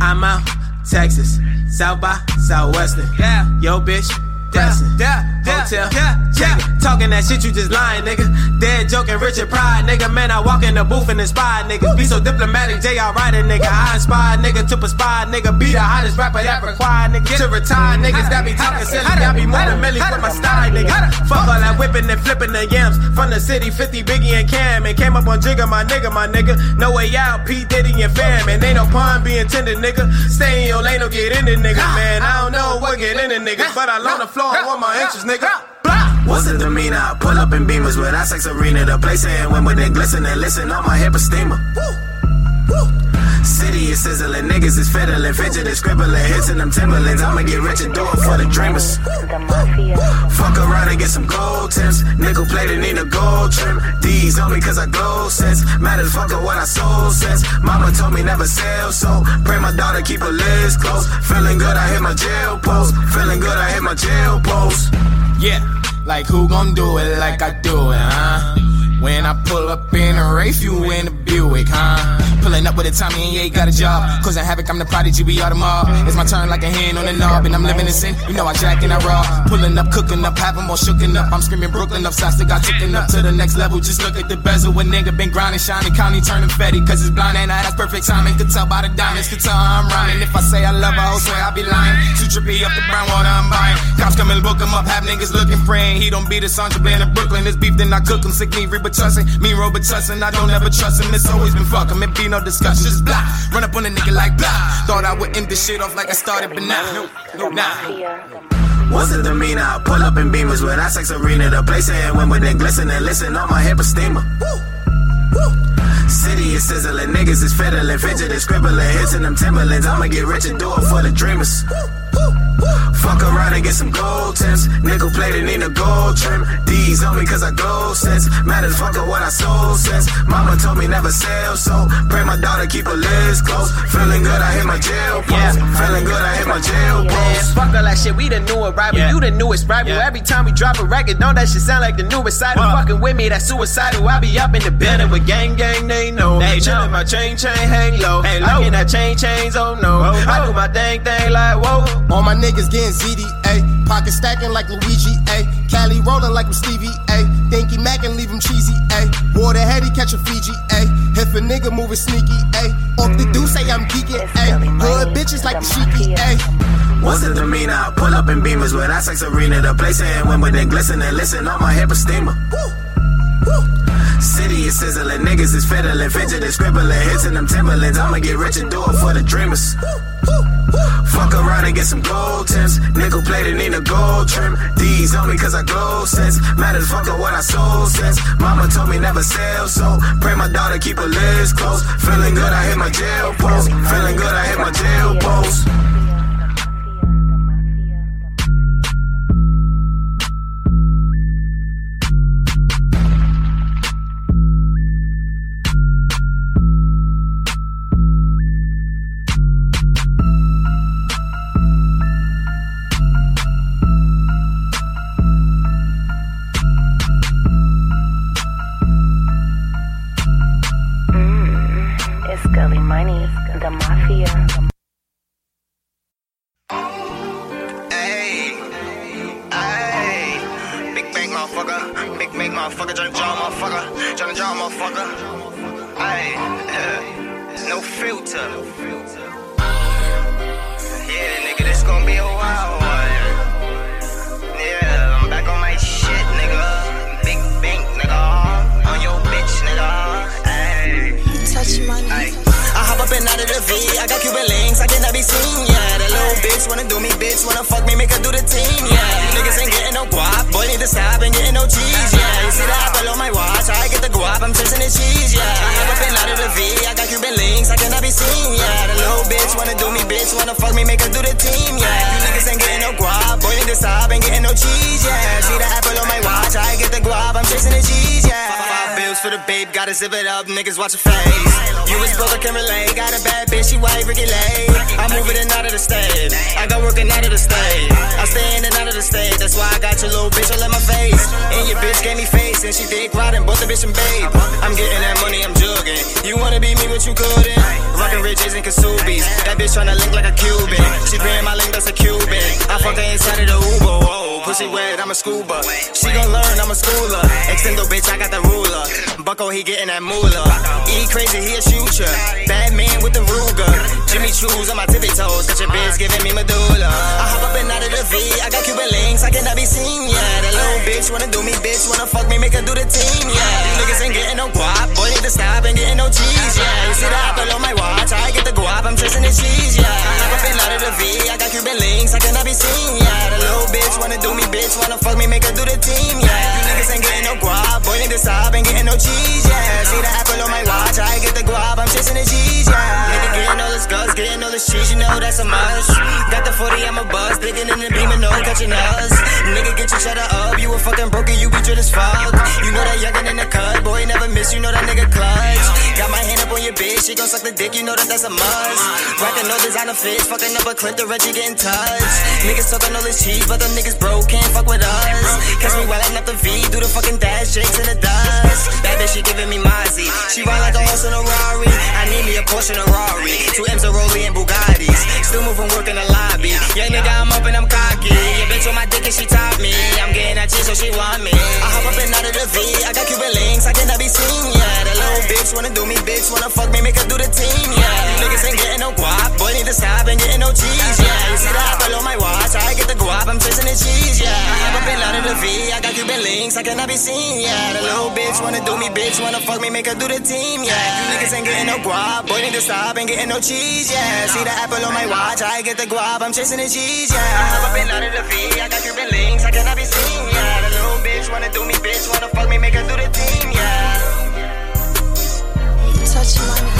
I'm out, Texas. South by Southwestern. Yeah. Yo, bitch, Yeah. Hotel, check it. Talking that shit, you just lying, nigga. Dead joking, Richard Pryor, nigga. Man, I walk in the booth and inspire niggas. Be so diplomatic, J.R. Writer, nigga. I inspire nigga to perspire, nigga. Be the hottest rapper that require, nigga. To retire, niggas that be talking silly. I be more than Millie with my style, nigga. Fuck all that whipping and flipping the yams. From the city, 50 Biggie and Cam. And came up on Jigga, my nigga, my nigga. No way out, P. Diddy and fam. And ain't no pun be intended, nigga. Stay in your lane, don't get in it, nigga. Man, I don't know what get in it, nigga. But I on the I want my inches, nigga. What's the demeanor? I pull up in beamers with our sex arena. The place ain't when they glisten and listen on my hip a steamer. City is sizzling, niggas is fiddling, fidgeting, scribbling, hits in them Timberlands. I'ma get rich and do it for the dreamers. Fuck around and get some gold tips. Nickel plated, need a gold trim. D's on me cause I glow sense. Matters fucker what I sold sense. Mama told me never sell, so pray my daughter keep her lids close. Feeling good, I hit my jail post. Feeling good, I hit my jail post. Yeah, like who gon' do it like I do it, huh? When I pull up in a race, you in a Buick, huh? Pulling up with a Tommy and yeah, got a job. Causing havoc, I'm the prodigy, we all the mob. It's my turn like a hand on the knob, and I'm living in sin. You know I jack and I raw. Pulling up, cooking up, have 'em all shooken up. I'm screaming Brooklyn up, that got taken up to the next level. Just look at the bezel. When nigga been grinding, shining, county turning fetty. Cause it's blind and I, that's perfect timing. Could tell by the diamonds, could tell I'm rhyming. If I say I love her, I'll swear I'll be lying. Too trippy up the brown water, I'm buying. Cops come and book 'em up, have niggas looking, praying. He don't beat a Sandra Bland in Brooklyn. It's beef, then I cook 'em. Sick me, Reba Tussin. Me, Robert Tussin. I don't ever trust him. It's always been fuck him. It be no discussion. Just blah. Run up on a nigga like blah. Thought I would end this shit off like I started, but nah. No, nah. What's the demeanor? I pull up in beamers with our sex arena. The place ain't when with it glisten and listen on my hip steamer. City is sizzling, niggas is fiddling, fidgeting, scribbling, hits in them Timberlands. I'ma get rich and do it for the dreamers. Fuck around and get some gold tips. Nickel plated, need a gold trim. D's on me cause I gold sense. Matters fuck what I sold sense. Mama told me never sell, so pray my daughter keep her lids close. Feeling good, I hit my jail post. Feeling good, I hit my jail Man, post. fuck all that shit, we the new arrival, you the newest rival. Every time we drop a record, don't that shit sound like the newest side? Fucking with me, that suicidal. I be up in the building with gang gang, they know. They chillin', my chain chain hang low. Hang low. I get that chain chains, oh no. I do my dang thing like whoa. All my niggas getting ZDA. Pocket stacking like Luigi, A. Cali rolling like I'm Stevie, A. Dinky Mac and leave him cheesy, A. Water heady, catch a Fiji, A. If a nigga moving sneaky, A. Off the do say I'm geeking, A. Hood bitches like the sheeky, A. What's the demeanor? I pull up in beamers with our sex arena. The place with it glisten and listen on my hip steamer. City is sizzling, niggas is fiddling, fidgeting, scribbling, hits in them Timberlands. I'ma get rich and do it for the dreamers. Fuck around and get some gold tips. Nickel plated, need a gold trim. These on me cause I glow sense. Matters fuck what I sold sense. Mama told me never sell, so pray my daughter keep her lips close. Feeling good, I hit my jail post. Feeling good, I hit my jail post. Getting that moolah. E crazy, he a shooter. Bad man with the Ruger. Jimmy Choo's on my tippy toes. Got your bitch giving me medulla. I hop up and out of the V. I got Cuban links, I cannot be seen, yeah. That little bitch wanna do me, bitch. Wanna fuck me, make her do the team, yeah. These niggas ain't getting no guap. Boy, need to stop and getting no cheese, yeah. You see the apple on my watch. I get the guap, I'm chasing the cheese, yeah. Got the 40, I'm a buzz, digging in the beam and no catching us. Nigga, get your cheddar up, you a fucking broker, you be drill as fuck. You know that youngin' in the cut, boy, never miss, you know that nigga clutch. Got my hand up on your bitch, she gon' suck the dick, you know that that's a must. Rockin' no designer fits, fucking up a clip, the Reggie getting touched. Niggas talking all this cheese, but them niggas broke, can't fuck with us. Catch me wildin' up the V, do the fucking dash, shakes in the dust. That bitch, she giving me Mozzie. She ride like a horse in a Rari. I need me a Porsche and a Rari. Two M's, a Rollie, and Bugattis. Still moving, work in the lobby. Yeah, nigga, I'm up and I'm cocky. Your bitch on my dick and she top me. I'm getting that cheese, so she want me. I hop up and out of the V. I got Cuban links, I cannot be seen, yeah. The little bitch wanna do me, bitch wanna fuck me, make her do the team, yeah. You niggas ain't getting no guap, boy need to stop and getting no cheese, yeah. You see the apple on my watch, I get the guap, I'm chasing the cheese, yeah. I hop up and out of the V. I got Cuban links, I cannot be seen, yeah. The little bitch wanna do me, bitch wanna fuck me, make her do the team, yeah. You niggas ain't getting no guap, boy need to stop and getting no cheese, yeah. See the apple on my watch, I get the guap, I'm chasing the cheese, yeah. I hop up and out of the V. I got Cuban links, I cannot be seen, yeah. The little bitch wanna do me, bitch wanna fuck me, make her do the team, yeah. Touch money.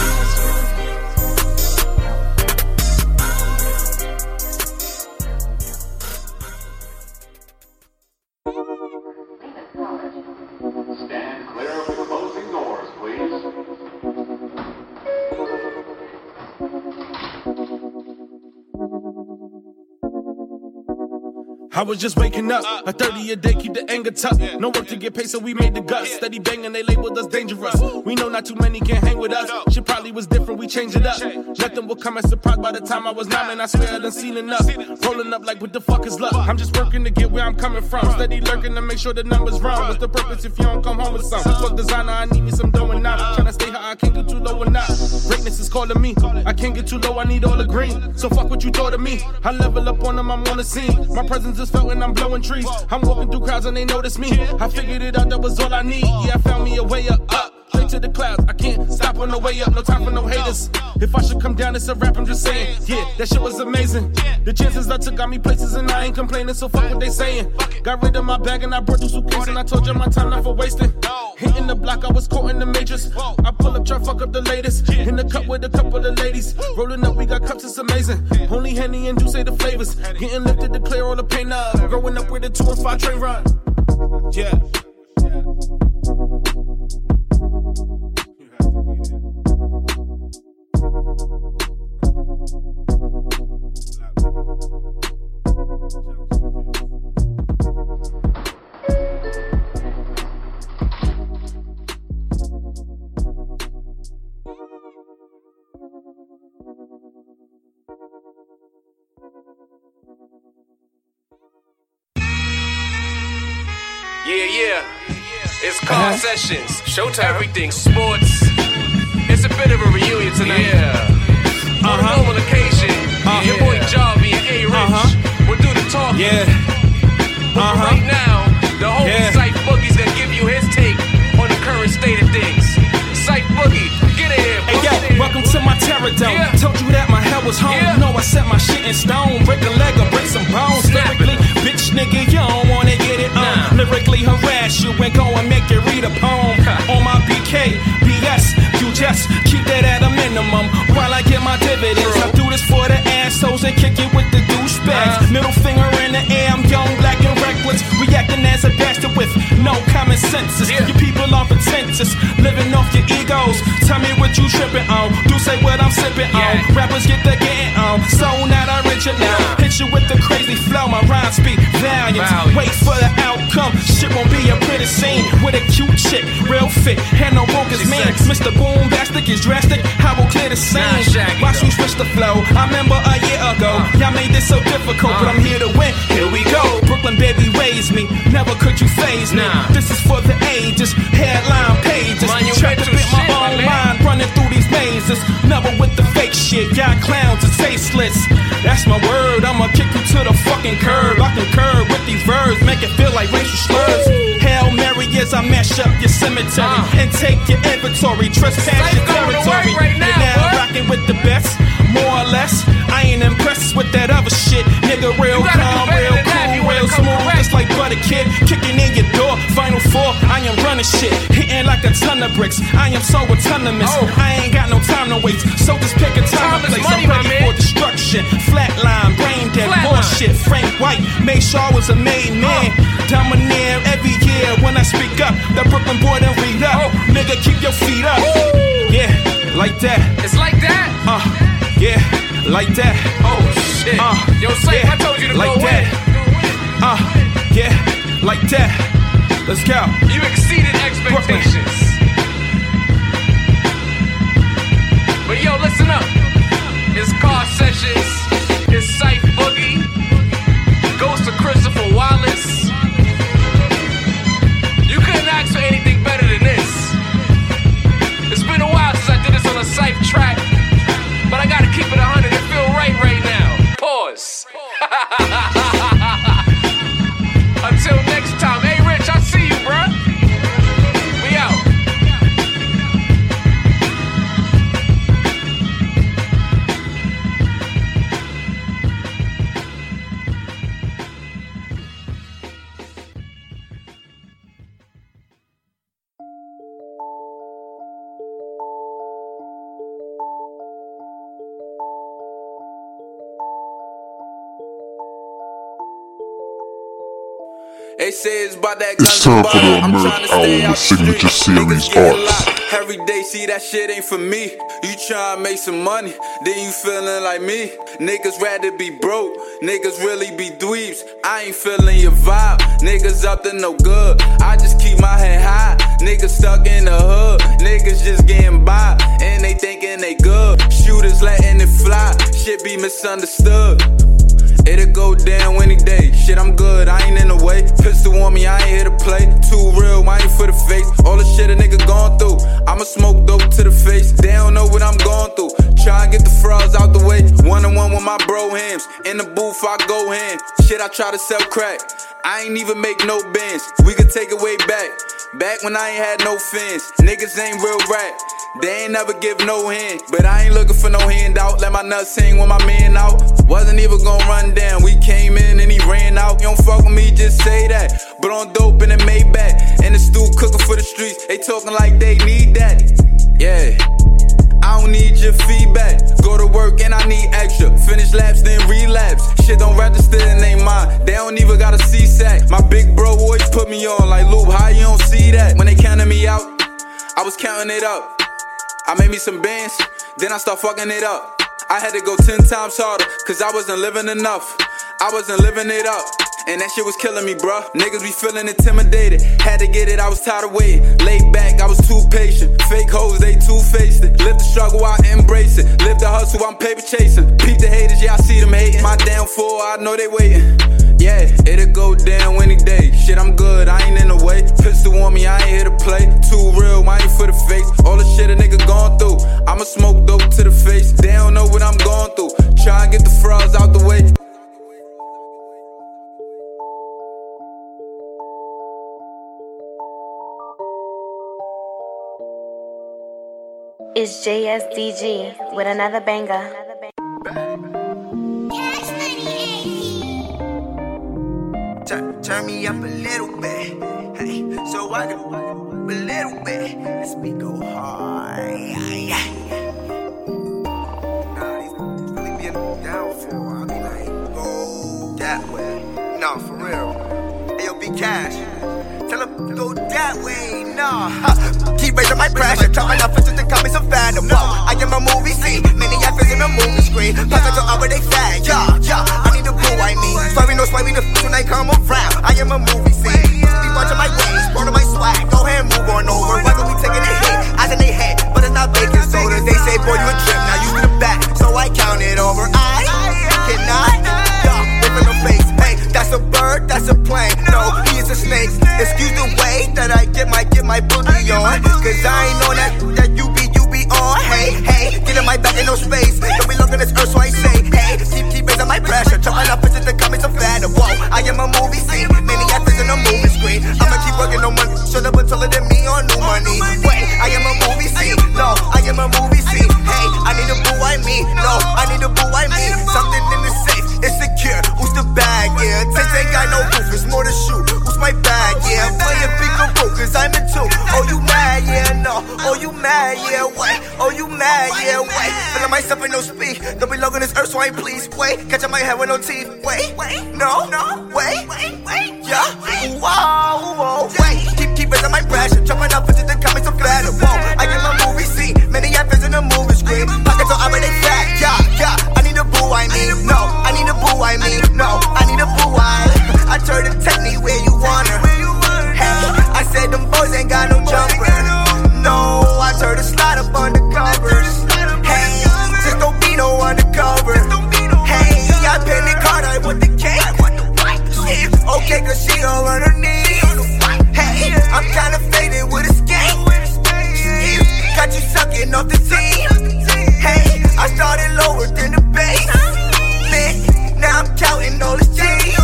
Was just waking up. A 30 a day, keep the anger tough. No work to get paid, so we made the guts. Steady banging, they labeled us dangerous. We know not too many can hang with us. Shit probably was different, we changed it up. Nothing will come as a surprise by the time I was nine, and I swear I done seen enough. Rolling up like, what the fuck is luck? I'm just working to get where I'm coming from. Steady lurking to make sure the numbers run. What's the purpose if you don't come home with some? Fuck designer, I need me some dough and now. Tryna stay high, I can't get too low or not. Greatness is calling me. I can't get too low, I need all the green. So fuck what you thought of me. I level up on them, I'm on the scene. My presence is and I'm blowing trees. I'm walking through crowds and they notice me. I figured it out, that was all I need. Yeah, I found me a way up, up. To the clouds, I can't stop on the way up, no time for no haters. If I should come down, it's a rap, I'm just saying. Yeah, that shit was amazing. The chances I took got me places and I ain't complaining, so fuck what they saying. Got rid of my bag and I brought the suitcase and I told you my time not for wasting. Hitting the block, I was caught in the matrix. I pull up, try fuck up the latest. In the cup with a couple of ladies. Rolling up, we got cups, it's amazing. Only Henny and Juice say the flavors. Getting lifted to clear all the pain up. Growing up with a two and five train run. Yeah. Yeah, yeah. It's uh-huh. car sessions, showtime, everything, sports. It's a bit of a reunion tonight. Yeah. On a uh-huh. normal occasion, your boy Jarvie and A Rich uh-huh. will do the talking. Yeah. But for uh-huh. right now, the homie Yeah. Sight Boogie's gonna give you his take on the current state of things. Sight Boogie, get in here. Hey yo, welcome to my terror dome. Told you that my hell was home. You know I set my shit in stone. Break a leg or break some bones. Lyrically, bitch nigga, you don't wanna get it uh. on. Lyrically harass you and go and make you read a poem. on my BK, BS, you just keep that at a minimum while I get my dividends. I do this for the assholes and kick it with the douchebags. Uh. Middle finger in the air, I'm young, black, and reckless. Reacting as a bastard with no common senses. You people are pretentious. Living off your egos. Tell me what you tripping on. Do say what I'm sipping on. Rappers get the getting on. So not original. Hit you with the crazy flow. My rhymes speak valiant. Wait for the outcome. Shit won't be a pretty scene with a cute chick, real fit. Had no bogus mean. Mr. Boom Bastic is drastic. I will clear the scene. Watch me switch the flow. I remember a year ago. Y'all made this so difficult, but I'm here to win. Here we go. Brooklyn baby raised me. Never could you phase me. This is for the ages. Headline pages. Tried to bit my own mind running through these mazes. Never with the fake shit. Y'all clowns are tasteless. That's my word. I'ma kick you to the fucking curb. I can curb with these verbs. Make it feel like racial slurs. Hail Mary as I mash up your cemetery and take your inventory. Trespass your territory. You're now rocking with the best. More or less, I ain't impressed with that other shit. Nigga, real calm, real cool, real smooth, just like Butter Kid. Kicking in your I am running shit. Hitting like a ton of bricks. I am so autonomous. I ain't got no time to waste. So just pick a time and place. I'm ready for destruction. Flatline, brain dead, bullshit. Frank White made sure I was a made man. Domineer every year when I speak up. The Brooklyn boy then read up. Nigga, keep your feet up. Yeah, like that. It's like that. Uh, yeah, like that. Oh shit. Uh, Yo, Safe, yeah, I told you to like go that. Uh, yeah, like that. Let's go. You exceeded expectations. But yo, listen up. It's car sessions. It's Sight Boogie. Goes to Christopher Wallace. You couldn't ask for anything better than this. It's been a while since I did this on a Sight track, but I gotta keep it 100 and feel right right now. Pause. Until it's about that It's time for the American to stay Hour out the Signature. Series locked Every day, see that shit ain't for me. You tryna make some money, then you feeling like me. Niggas rather be broke, niggas really be dweebs. I ain't feeling your vibe, niggas up to no good. I just keep my head high, niggas stuck in the hood. Niggas just getting by, and they thinking they good. Shooters letting it fly, shit be misunderstood. It'll go down any day. Shit, I'm good, I ain't in the way. Pistol on me, I ain't here to play. Too real, I ain't for the face. All the shit a nigga gone through. I'ma smoke dope to the face. They don't know what I'm going through. Try and get the frauds out the way. One on one with my bro hams. In the booth, I go hand. Shit, I try to sell crack. I ain't even make no bands. We could take it way back. Back when I ain't had no fans. Niggas ain't real rap. They ain't never give no hand. But I ain't looking for no handout. Let my nuts hang with my man out. Wasn't even gonna run down. We came in and he ran out. You don't fuck with me, just say that. But on dope in the Maybach. And the stew cooking for the streets. They talking like they need that. Yeah. I don't need your feedback. Go to work and I need extra. Finish laps, then relapse. Shit don't register in they mind. They don't even got a C-sack. My big bro always put me on like Luke. How you don't see that? When they counted me out, I was counting it up. I made me some bands, then I start fucking it up. I had to go ten times harder, cause I wasn't living enough. I wasn't living it up. And that shit was killing me, bruh. Niggas be feeling intimidated. Had to get it, I was tired of waiting. Laid back, I was too patient. Fake hoes, they too faced it. Live the struggle, I embrace it. Live the hustle, I'm paper chasing. Peep the haters, yeah, I see them hating. My downfall, I know they waiting. Yeah, it'll go down any day. Shit, I'm good, I ain't in the way. Pistol on me, I ain't here to play. Too real, I ain't for the face. All the shit a nigga gone through. I'ma smoke dope to the face. They don't know what I'm going through. Try and get the frauds out the way. It's JSDG with another banger. Turn, me up a little bit. Hey, so I can a little bit. Let's be go hard. Nah, these really be in downfall. I be like, go that way. No, for real. Hey, yo, be cash. Tell him go that way, nah. Huh. Keep raising my pressure, trying to fit to call me some fandom. No. I am a movie scene, many actors in a movie screen. Pass to over they fat, yeah, yeah. I need a boo, I need. Sorry, no swiping the when I come around. I am a movie scene. Must be watching my ways, part of my swag. Go ahead, move on over. Why don't we taking a hit? Eyes in they head, but it's not baking soda. They say, boy, you a trip, now you in the back. So I count it over. I cannot that's a bird, that's a plane. No, he is a snake. Excuse the way that I get my get my booty on. Cause I ain't know that that you be you be on. Hey, hey, get in my back in no space. Don't be looking this earth, so I say, hey, keep keep raising my pressure. Jumping up into the comments of fatter. Whoa, I am a movie scene. Many actors in a movie screen. I'ma keep working on money. Shut up and taller than me on new money. Wait, I am a movie scene. No, I am a movie scene. Hey, I need a boo, I mean. No, I need a boo, I mean. Something in the safe, it's secure. Who's the bag? Yeah, Taste ain't got no roof, it's more to shoot. Who's my bag? Yeah, playing bigger role, cause I'm in two. Oh, you mad? Yeah, no. Oh, you mad? Yeah, wait. Oh, you mad? Yeah, wait. Feeling myself in no speak. Don't be logging this earth, so I ain't please. Wait, catching my head with no teeth. Wait, wait, no, no, wait, wait, wait. Yeah, whoa, whoa, wait. Keep, keep raising my pressure. Jumping up into the comments of better. Whoa, I get my movie scene. Many actors in the movie screen. Pockets are already fat. Yeah, yeah. Boo, I mean. No, I need a boo, I mean. No, I need a boo, I. I turn the take me where you wanna. Hey, I said them boys ain't got no jumper. No, I turn the slide up the covers. Hey, just don't be no undercover. Hey, I pen the card, I want the cake. Okay, cause she all on her knees. Hey, I'm kinda faded with a skate. Got you sucking off the team. I started lower than the base. Thick, now I'm counting all the G's.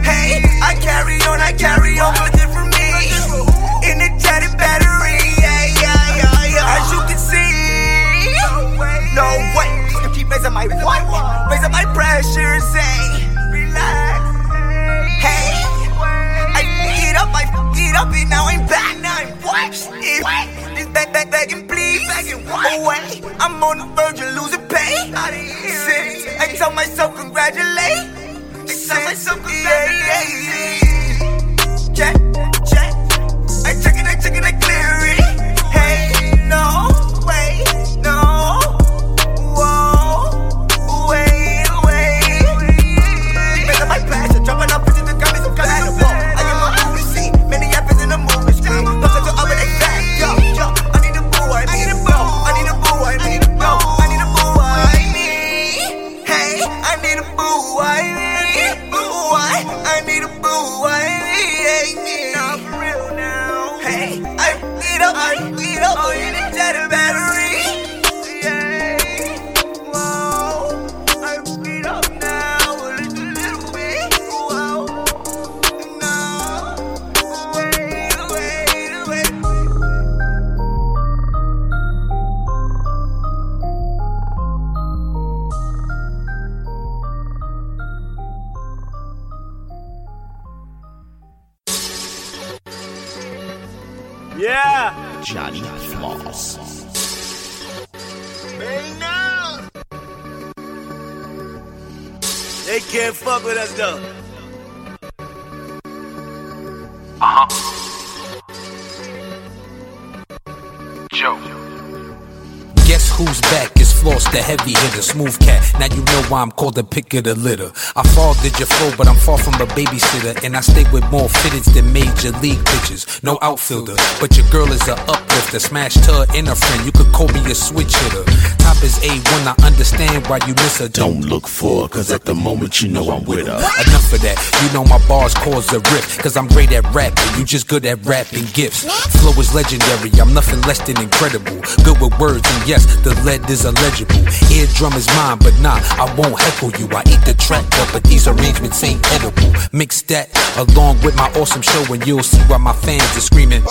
Hey, I carry on, I carry on, looking for me. In the jetted battery, yeah, yeah, yeah, yeah. As you can see, no way. You keep raising my what? Raising my pressure, say, relax. Hey, I get up, I get up, and now I'm back. Now I'm what? This back, back, begging, please. Away, oh, I'm on the verge of losing pay. Since I tell myself congratulate. I tell myself congratulate. Check, check. I check it, I check it, I clear it. The pick of the litter. I fathered your flow, but I'm far from a babysitter. And I stay with more fitteds than major league pitchers. No outfielder, but your girl is a uplifter. Smashed her and a friend, you could call me a switch hitter. Top is A1, I understand why you miss her. Don't look for her, cause at the moment you know I'm with her. Enough of that. You know my bars cause a rift. Cause I'm great at rapping. You just good at rapping gifts. Flow is legendary. I'm nothing less than incredible. Good with words. And yes, the lead is illegible. Eardrum is mine, but nah, I won't heckle you. I eat the track up, but these arrangements ain't edible. Mix that along with my awesome show, and you'll see why my fans are screaming.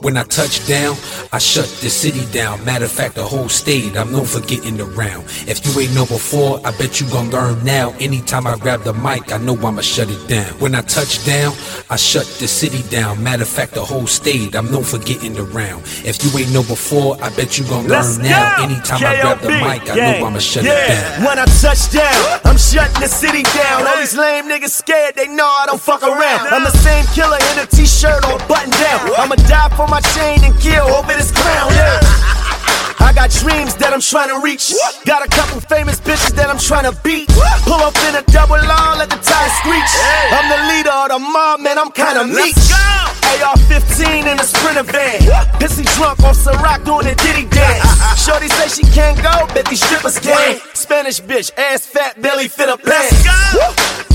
When I touch down, I shut the city down. Matter of fact, the whole state, I'm known for getting around. If you ain't know before, I bet you gon' learn now. Anytime I grab the mic, I know I'ma shut it down. When I touch down, I shut the city down. Matter of fact, the whole state, I'm known for getting around. If you ain't know before, I bet you gon' learn now. Anytime I grab the mic, I know I'ma shut it down. When I touch down, I'm shutting the city down. All these lame niggas scared, they know I don't fuck around. I'm the same killer in a t-shirt or button down. I'ma die for my chain and kill over this crown. Yeah. I got dreams that I'm trying to reach. Got a couple famous bitches that I'm trying to beat. Pull up in a double R, let the tires screech. I'm the leader of the mob, man, I'm kinda meek. AR-15 in a sprinter van. Pissy drunk on Ciroc doing a Diddy dance. Shorty say she can't go, bet these strippers can. Spanish bitch, ass fat, belly fit a pants.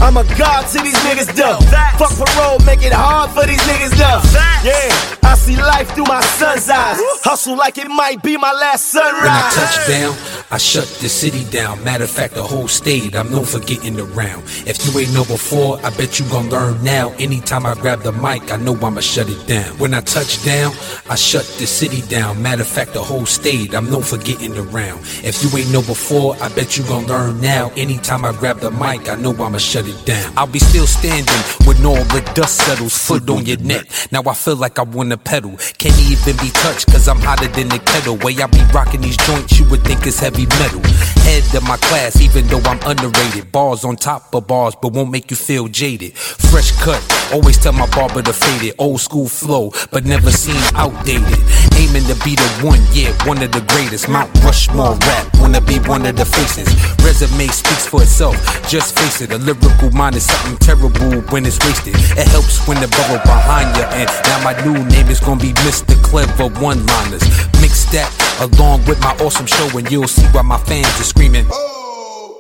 I'm a god to these niggas though. Fuck parole, make it hard for these niggas though. Yeah, I see life through my son's eyes. Hustle like it might be my last sunrise. When I touch down, I shut the city down. Matter of fact, the whole state, I'm known for getting around. If you ain't know before, I bet you gon' learn now. Anytime I grab the mic, I know I'ma shut it down. When I touch down, I shut the city down. Matter of fact, the whole state, I'm known for getting around. If you ain't know before, I bet you gon' learn now. Anytime I grab the mic, I know I'ma shut it down. I'll be still standing when all the dust settles, foot on your neck. Now I feel like I wanna pedal. Can't even be touched, cause I'm hotter than the kettle. Way I be rocking these joints, you would think it's heavy metal. Head of my class, even though I'm underrated. Bars on top of bars, but won't make you feel jaded. Fresh cut, always tell my barber to fade it. Old school flow, but never seem outdated. Aiming to be the one, yeah, one of the greatest. Mount Rushmore rap, wanna be one of the faces. Resume speaks for itself, just face it. A lyrical mind is something terrible when it's wasted. It helps when the bubble behind you, and now my new name is gonna be Mr. Clever One Liners. Mix that along with my awesome show, and you'll see why my fans are screaming.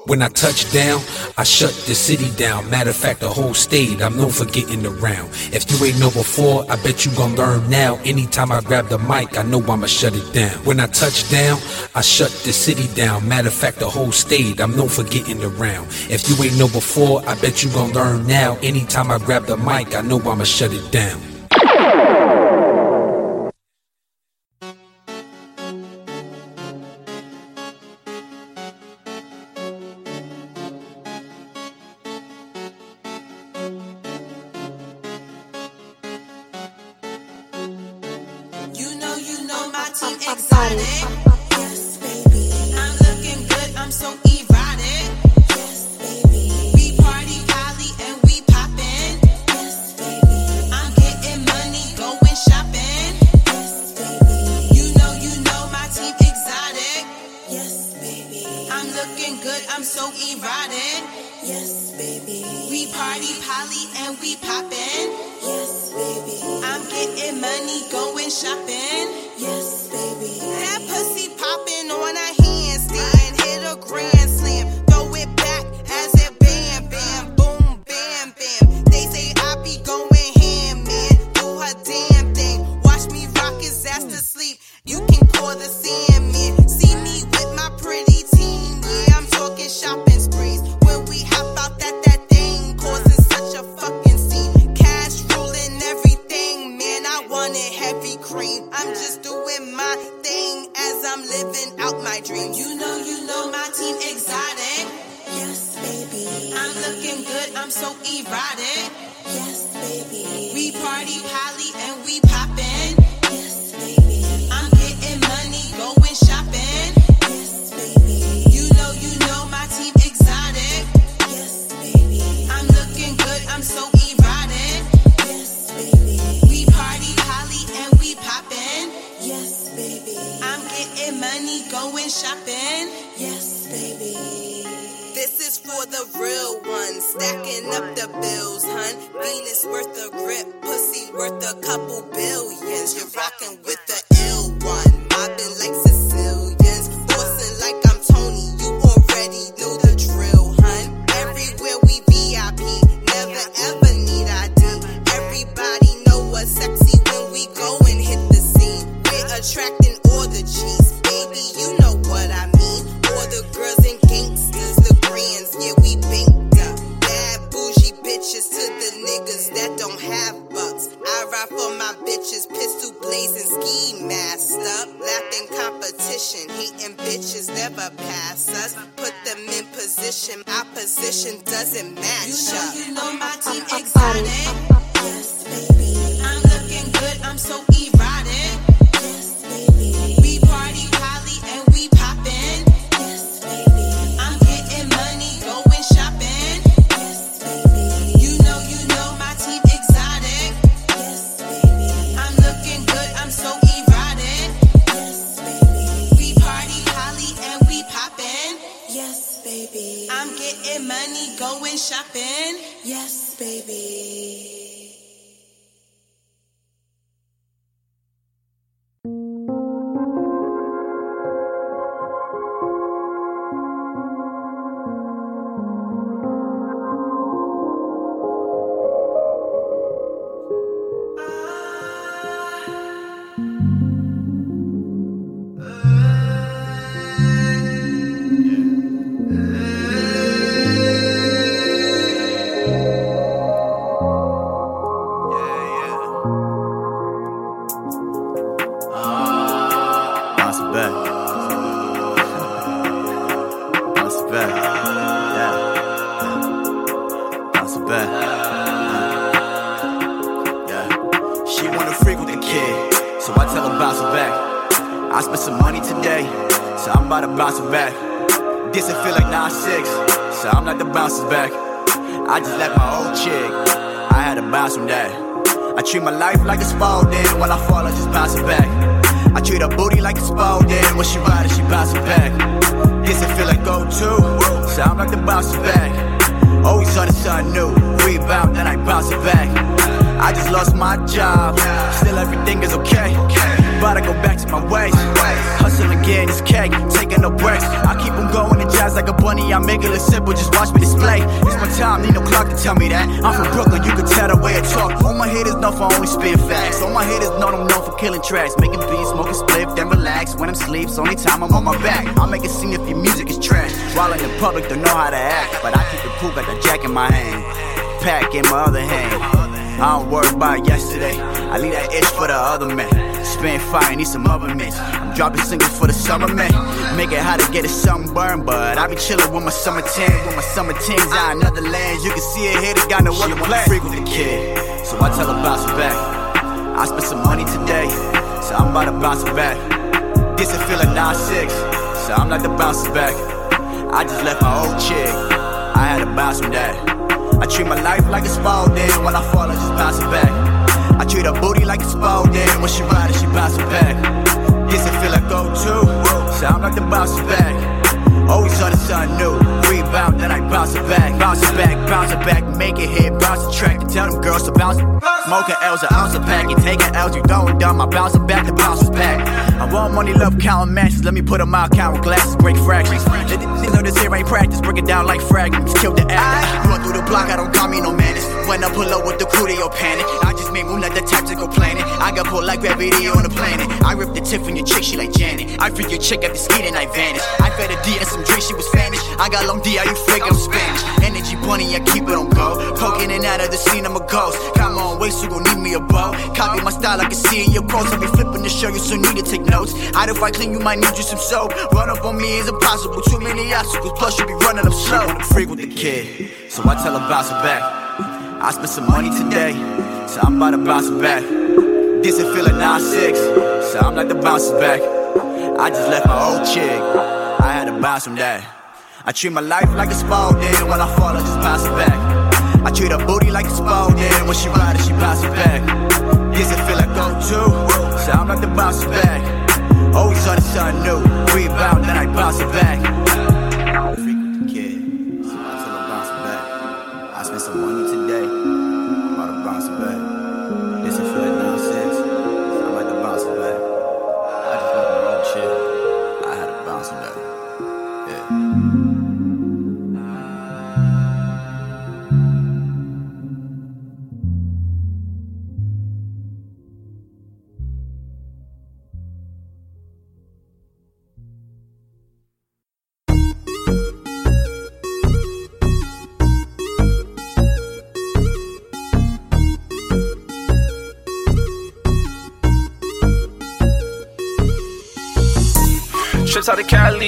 When I touch down, I shut the city down. Matter of fact, the whole state, I'm known for getting around. If you ain't know before, I bet you gon' learn now. Anytime I grab the mic, I know I'ma shut it down. When I touch down, I shut the city down. Matter of fact, the whole state, I'm known for getting around. If you ain't know before, I bet you gon' learn now. Anytime I grab the mic, I know I'ma shut it down. Get a sunburn, but I be chillin' with my summer tan, with my summer tins out in other lands. You can see it here, they got no other plan. Freak with the kid, so I tell her bounce back. I spent some money today, so I'm about to bounce it back. This it feel like 9-6, so I'm like the bounces back. I just left my old chick, I had to bounce from that. I treat my life like a Spalding. When I fall, I just bounce it back. I treat her booty like a Spalding. When she ride it, she bounce back. This it feel like go to. Sound like the bounce back. Always on the sun new. Rebound, then I bounce it back. Bounce it back, bounce it back. Make it hit, bounce the track. And tell them girls to bounce. Smoking L's, an ounce of pack. You taking L's, you throwing dumb. I bounce it back, the bounce is back. I want money, love, counting matches. Let me put them out, counting glasses, break fractions. They, know this here ain't practice. Break it down like fragments. Kill the actor. Run through the block, I don't call me no menace. When I pull up with the crew, they all panic. I just make move like the tactical planet. I got pulled like gravity on the planet. I rip the tip from your chick, she like Janet. I freak your chick at the and I vanish. I fed a D and some drink, she was Spanish. I got long D, are you freak? I'm Spanish. Energy bunny, I keep it on go. Poking in and out of the scene, I'm a ghost. Come on, waist, so you gon' need me a bow. Copy my style, I can see in your quotes. I be flipping the show you, so need to take notes. I'd if I clean, you might need you some soap. Run up on me is impossible. Too many obstacles, plus you be running up slow. I'm Freak with the kid, so I tell her bounce back. I spent some money today, so I'm about to bounce back. This it feel like 9-6, so I'm like the bounce it back. I just left my old chick, I had to bounce from that. I treat my life like a Spalding, when I fall I just bounce it back. I treat her booty like a Spalding, when she ride it she bounce it back. This it feel like go to, so I'm like the bounce it back. Oh, Always on the sun new, rebound then I bounce it back. The kid, so I tell her bounce it back. I spent some money today,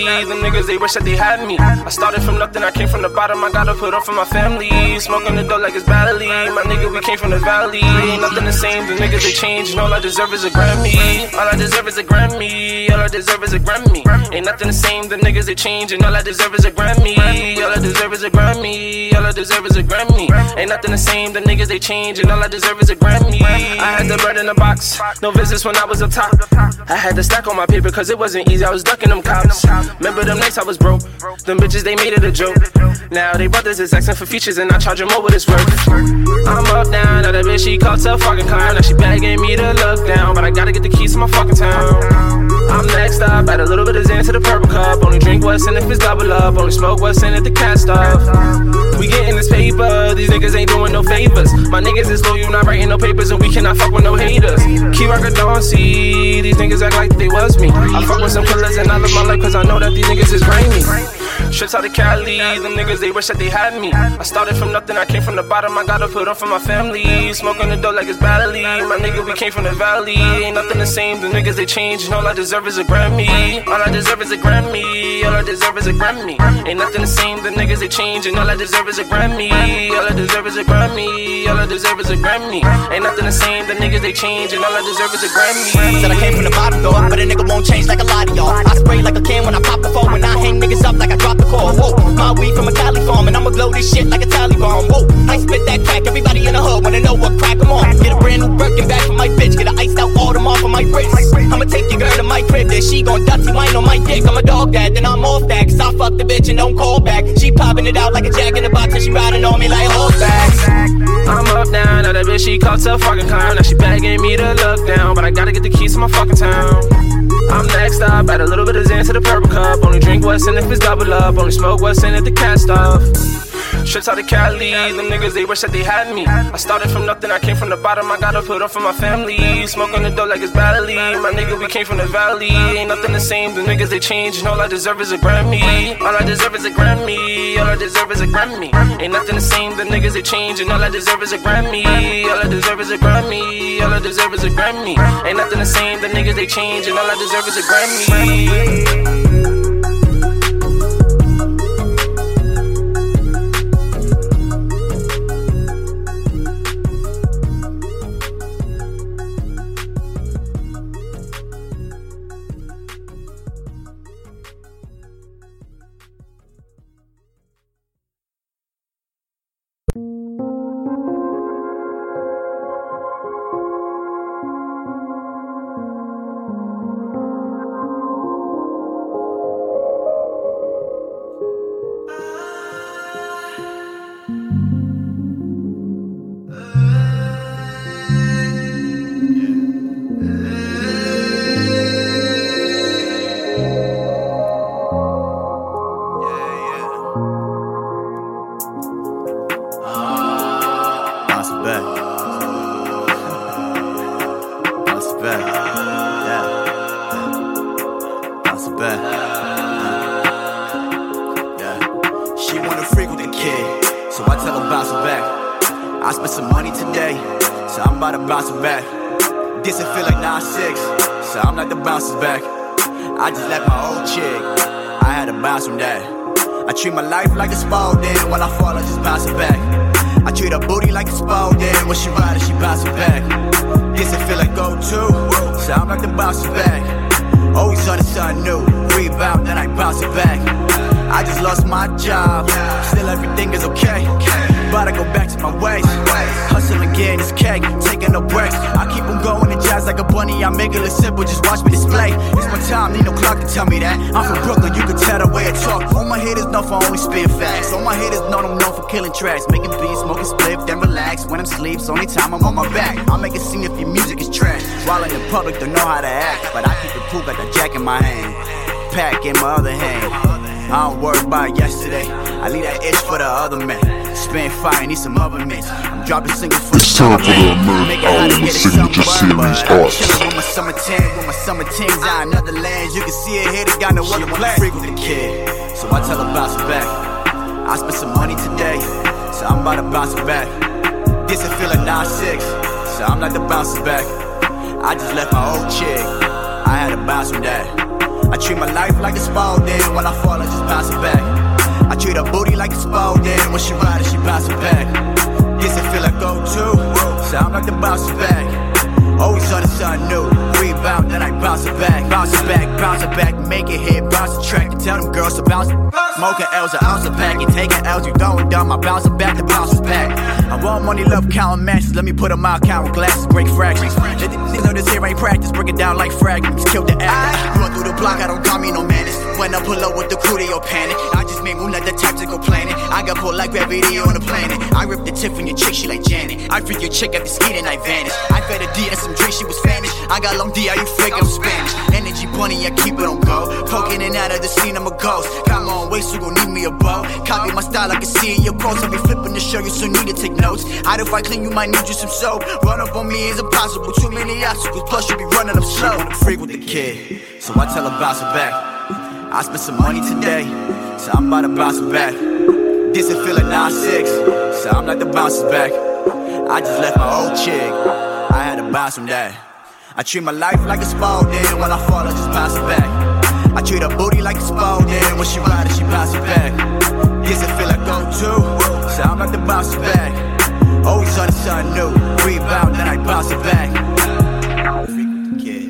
the niggas they wish that they had me. I started from nothing, I came from the bottom, I gotta put up for my family. Smoking the dope like it's Bali, my nigga we came from the valley. Ain't nothing the same, the niggas they change, and all I deserve is a Grammy. All I deserve is a Grammy, all I deserve is a Grammy. Ain't nothing the same, the niggas they change, and all I deserve is a Grammy. All I deserve is a Grammy, all I deserve is a Grammy. Ain't nothing the same, the niggas they change, and all I deserve is a Grammy. I had the bird in the box, no visits when I was up top. I had to stack on my paper cause it wasn't easy, I was ducking them cops. Remember them nights I was broke. Them bitches, they made it a joke. Now they brothers is asking for features and I charge them over this work. I'm up down, now that bitch she called to fucking clown. Now she begging me to look down, but I gotta get the keys to my fucking town. I'm next up, add a little bit of Xan to the purple cup. Only drink what's in if it's double up. Only smoke what's in if the cast off. We getting this paper, these niggas ain't doing no favors. My niggas is loyal, not writing no papers, and we cannot fuck with no haters. Keep rockin' don't see, these niggas act like they was me. I fuck with some killers and I live my life cause I know that these niggas is grimy. Trips out of Cali, them niggas they wish that they had me. I started from nothing, I came from the bottom, I gotta put on for my family. Smoking the dough like it's Bali. My nigga, we came from the valley. Ain't nothing the same, the niggas they change, and all I deserve is a Grammy. All I deserve is a Grammy, all I deserve is a Grammy. Ain't nothing the same, the niggas they change, and all I deserve is a Grammy. All I deserve is a Grammy, all I deserve is a Grammy. Ain't nothing the same, the niggas they change, and all I deserve is a Grammy. Said I came from the bottom though, but a nigga won't change like a lot of y'all. I spray like a can when I pop the phone, when I hang niggas up like I drop the call. Whoa, my weed from a Cali farm, and I'ma blow this shit like a Taliban. Whoa, I spit that crack, everybody in the hood wanna know what crack I'm on. Get a brand new Birkin bag for my bitch, get a iced out off of my wrist. I'ma take your girl to my crib, then she gon' dusty wine on my dick. I'm a dog that, then I'm off that, cause I fuck the bitch and don't call back. She popping it out like a jack in the box, and she riding on me like horseback. I'm up now, now that bitch she caught to fucking clown. Now she begging me to look down, but I gotta get the keys to my fucking town. I'm next up, add a little bit of Xan to the purple cup. Only drink what's in if it's double up. Only smoke what's in if the cast off. Shit out of Cali, them niggas they wish that they had me. I started from nothing, I came from the bottom, I gotta put up for my family. Smoking the dough like it's Bali. My nigga, we came from the valley. Ain't nothing the same, the niggas they change, and all I deserve is a Grammy. All I deserve is a Grammy, all I deserve is a Grammy. Ain't nothing the same, the niggas they change, and all I deserve is a Grammy. All I deserve is a Grammy, all I deserve is a Grammy. Ain't nothing the same, the niggas they change, and all I deserve is a Grammy. Series Arts. Chillin' with my summer tan, with my summer teens out in other lands. You can see it here, they got no other plan. Freak with the kid, so I tell her bounce it back. I spent some money today, so I'm about to bounce it back. This it feel like 9-6, so I'm like the bounces back. I just left my old chick, I had to bounce from that. I treat my life like a Spalding, when I fall I just bounce it back. I treat her booty like a Spalding, when she ride it, she bounce it back. This it feel like go to, so I'm like the bounce it back. Always on the sun new, rebound, then I bounce it back. Bounce it back, bounce it back, make it hit, bounce the track, and tell them girls to bounce it. Smoking L's, an ounce of pack, and taking L's, you going dumb, I bounce it back, the bounce is back. I want money, love, counting matches, let me put put 'em out, counting glasses, break fractions. They, know this here ain't practice, break it down like fragments, kill the act. Run through the block, I don't call me no man, it's when I pull up with the crew, they all panic. I just moves like the tactical planet. I got pulled like gravity on the planet. I rip the tip from your chick, she like Janet. I freak your chick after and I vanish. I fed a D and some drink, she was Spanish. I got long D, are you fake? I'm Spanish. Energy bunny, I keep it on go. Poking in and out of the scene, I'm a ghost. Got my own waist, you gon' need me a bow. Copy my style, I can see in your quotes. I'll be flipping the show you, so need to take notes. I'd if I clean, you might need you some soap. Run up on me is impossible. Too many obstacles, plus you be running up slow. I'm Freak with the kid, so I tell her bounce it back. I spent some money today, so I'm about to bounce it back. This it feel like 9-6, so I'm like the bounces back. I just left my old chick, I had to bounce from that. I treat my life like a Spalding, when I fall I just bounce it back. I treat her booty like a Spalding, when she ride it she bounce it back. This it feel like go to, so I'm like the bounce it back. Always on the sun new, rebound then I bounce it back. Kid,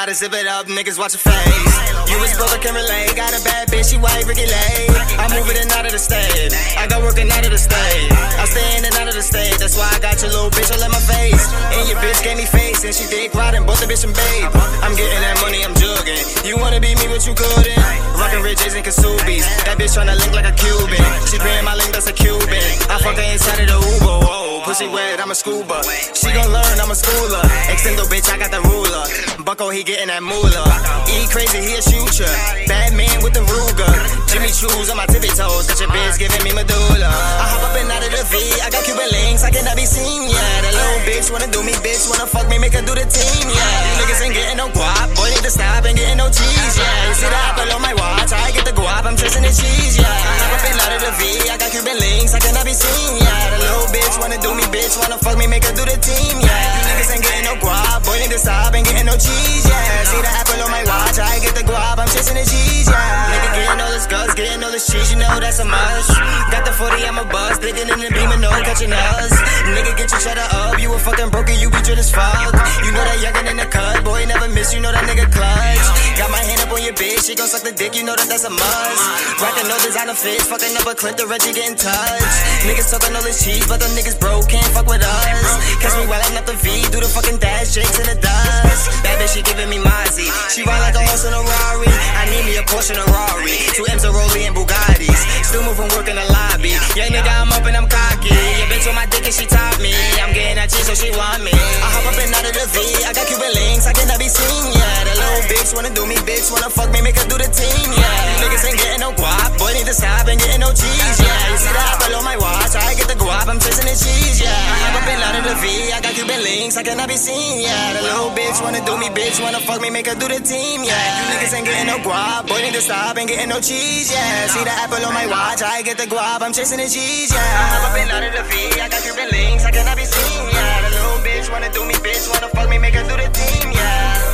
gotta zip it up, niggas watch your face. You was brother can relate, got a bad bitch, she white, Ricky Lay. I'm moving in out of the state, I got working out of the state. I stay in out of the state, that's why I got your little bitch all in my face. And your bitch gave me face, and she dick riding, both the bitch and babe. I'm getting that money, I'm jugging. You wanna be me, but you couldn't. Rockin' Rich and Kasubis, that bitch tryna link like a Cuban. She paying my link, that's a Cuban. I fuck her inside of the Uber, Pussy wet, I'm a scuba. She gon' learn, I'm a schooler. Extendo bitch, I got the ruler. Bucko, he gettin' that moolah. E crazy, he a shooter. Bad man with the Ruger. Jimmy Choos on my tippy toes. Got your bitch giving me medulla. I hop up and out of the V. I got Cuban links, I cannot be seen. Yeah, that little bitch wanna do me, bitch wanna fuck me, make her do the team. Yeah, you niggas ain't getting no guap. Boy, need to stop and getting no cheese. Yeah, you see the apple on my watch. I get the guap, I'm chasing the cheese. Yeah, I hop up and out of the V. I got Cuban links, I cannot be seen. Yeah, the little bitch wanna do me, bitch wanna fuck me, make her do the team. Yeah, you niggas ain't getting no guap. Boy, to stop ain't getting no cheese. Yeah, see the apple on my watch. I get the guap, I'm chasing the cheese. Yeah, nigga getting all this guts, getting all this cheese. You know that's a must. Got the 40, I'm a buzz. In the beam and no catching us. Nigga, get your cheddar up. You a fucking broken, you be drill as fuck. You know that youngin' in the cut. Boy, never miss, you know that nigga clutch. Got my hand up on your bitch, she gon' suck the dick, you know that that's a must. Rockin' no designer fits, fucking up a clip, the Reggie getting touched. Niggas talking all this cheese, but the niggas broke, can't fuck with us. Catch me while I'm up the V, do the fucking dash, Jakes in the dust. That bitch, she giving me Mozzie. She ride like a horse in a Rari. I need me a Porsche and a Rari. Two M's, a Rollie, and Bugattis. Still moving, work in the lobby. Young nigga, I'm up and I'm cocky. Your bitch on my dick and she top me. I'm getting that cheese, so she want me. I hop up and out of the V. I got Cuban links, I cannot be seen. Yeah, the little bitch wanna do me, bitch wanna fuck me, make her do the team. Yeah, you niggas ain't getting no guap. Boy, need to stop and getting no cheese. Yeah, you see the apple on my watch. I get the guap, I'm chasing the cheese. Yeah, I hop up and out of the V. I got Cuban links, I cannot be seen. Yeah, the little bitch wanna do me, bitch wanna fuck me, make her do the team. Yeah, you niggas ain't getting no guap. Boy, need to stop ain't getting no cheese. Yeah, see the apple on my watch. I get the guap, I'm chasing the cheese. Yeah, I hop up and out of the V. I got Cuban links, I cannot be seen. Yeah, the little bitch wanna do me, bitch wanna fuck me, make her do the team. Yeah.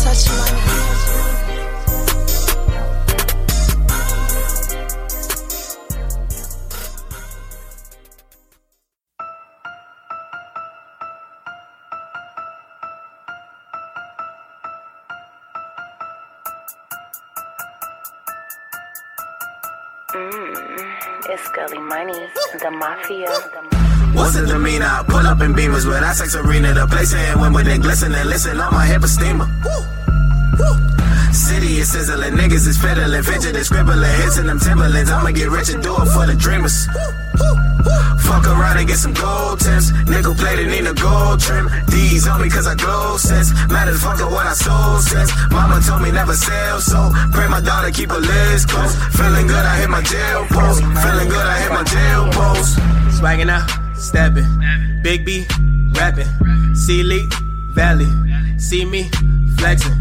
Touch money. It's Gully Money, the Mafia. What's the demeanor? I pull up in beamers with I sex arena, the place and Wimbledon glisten and listen on my hip steamer. City is sizzling, niggas is fiddling, fidgeting, scribbling, hits in them Timberlands. I'ma get rich and do it for the dreamers. Fuck around and get some gold tips. Nickel plated, need a gold trim. D's on me cause I glow sense. Matter fuck what I sold since. Mama told me never sell, so pray my daughter keep her lids close. Feeling good, I hit my jail post. Feeling good, I hit my jail post. Swagging out, stepping. Big B, rapping. C League, Valley. See me, flexing.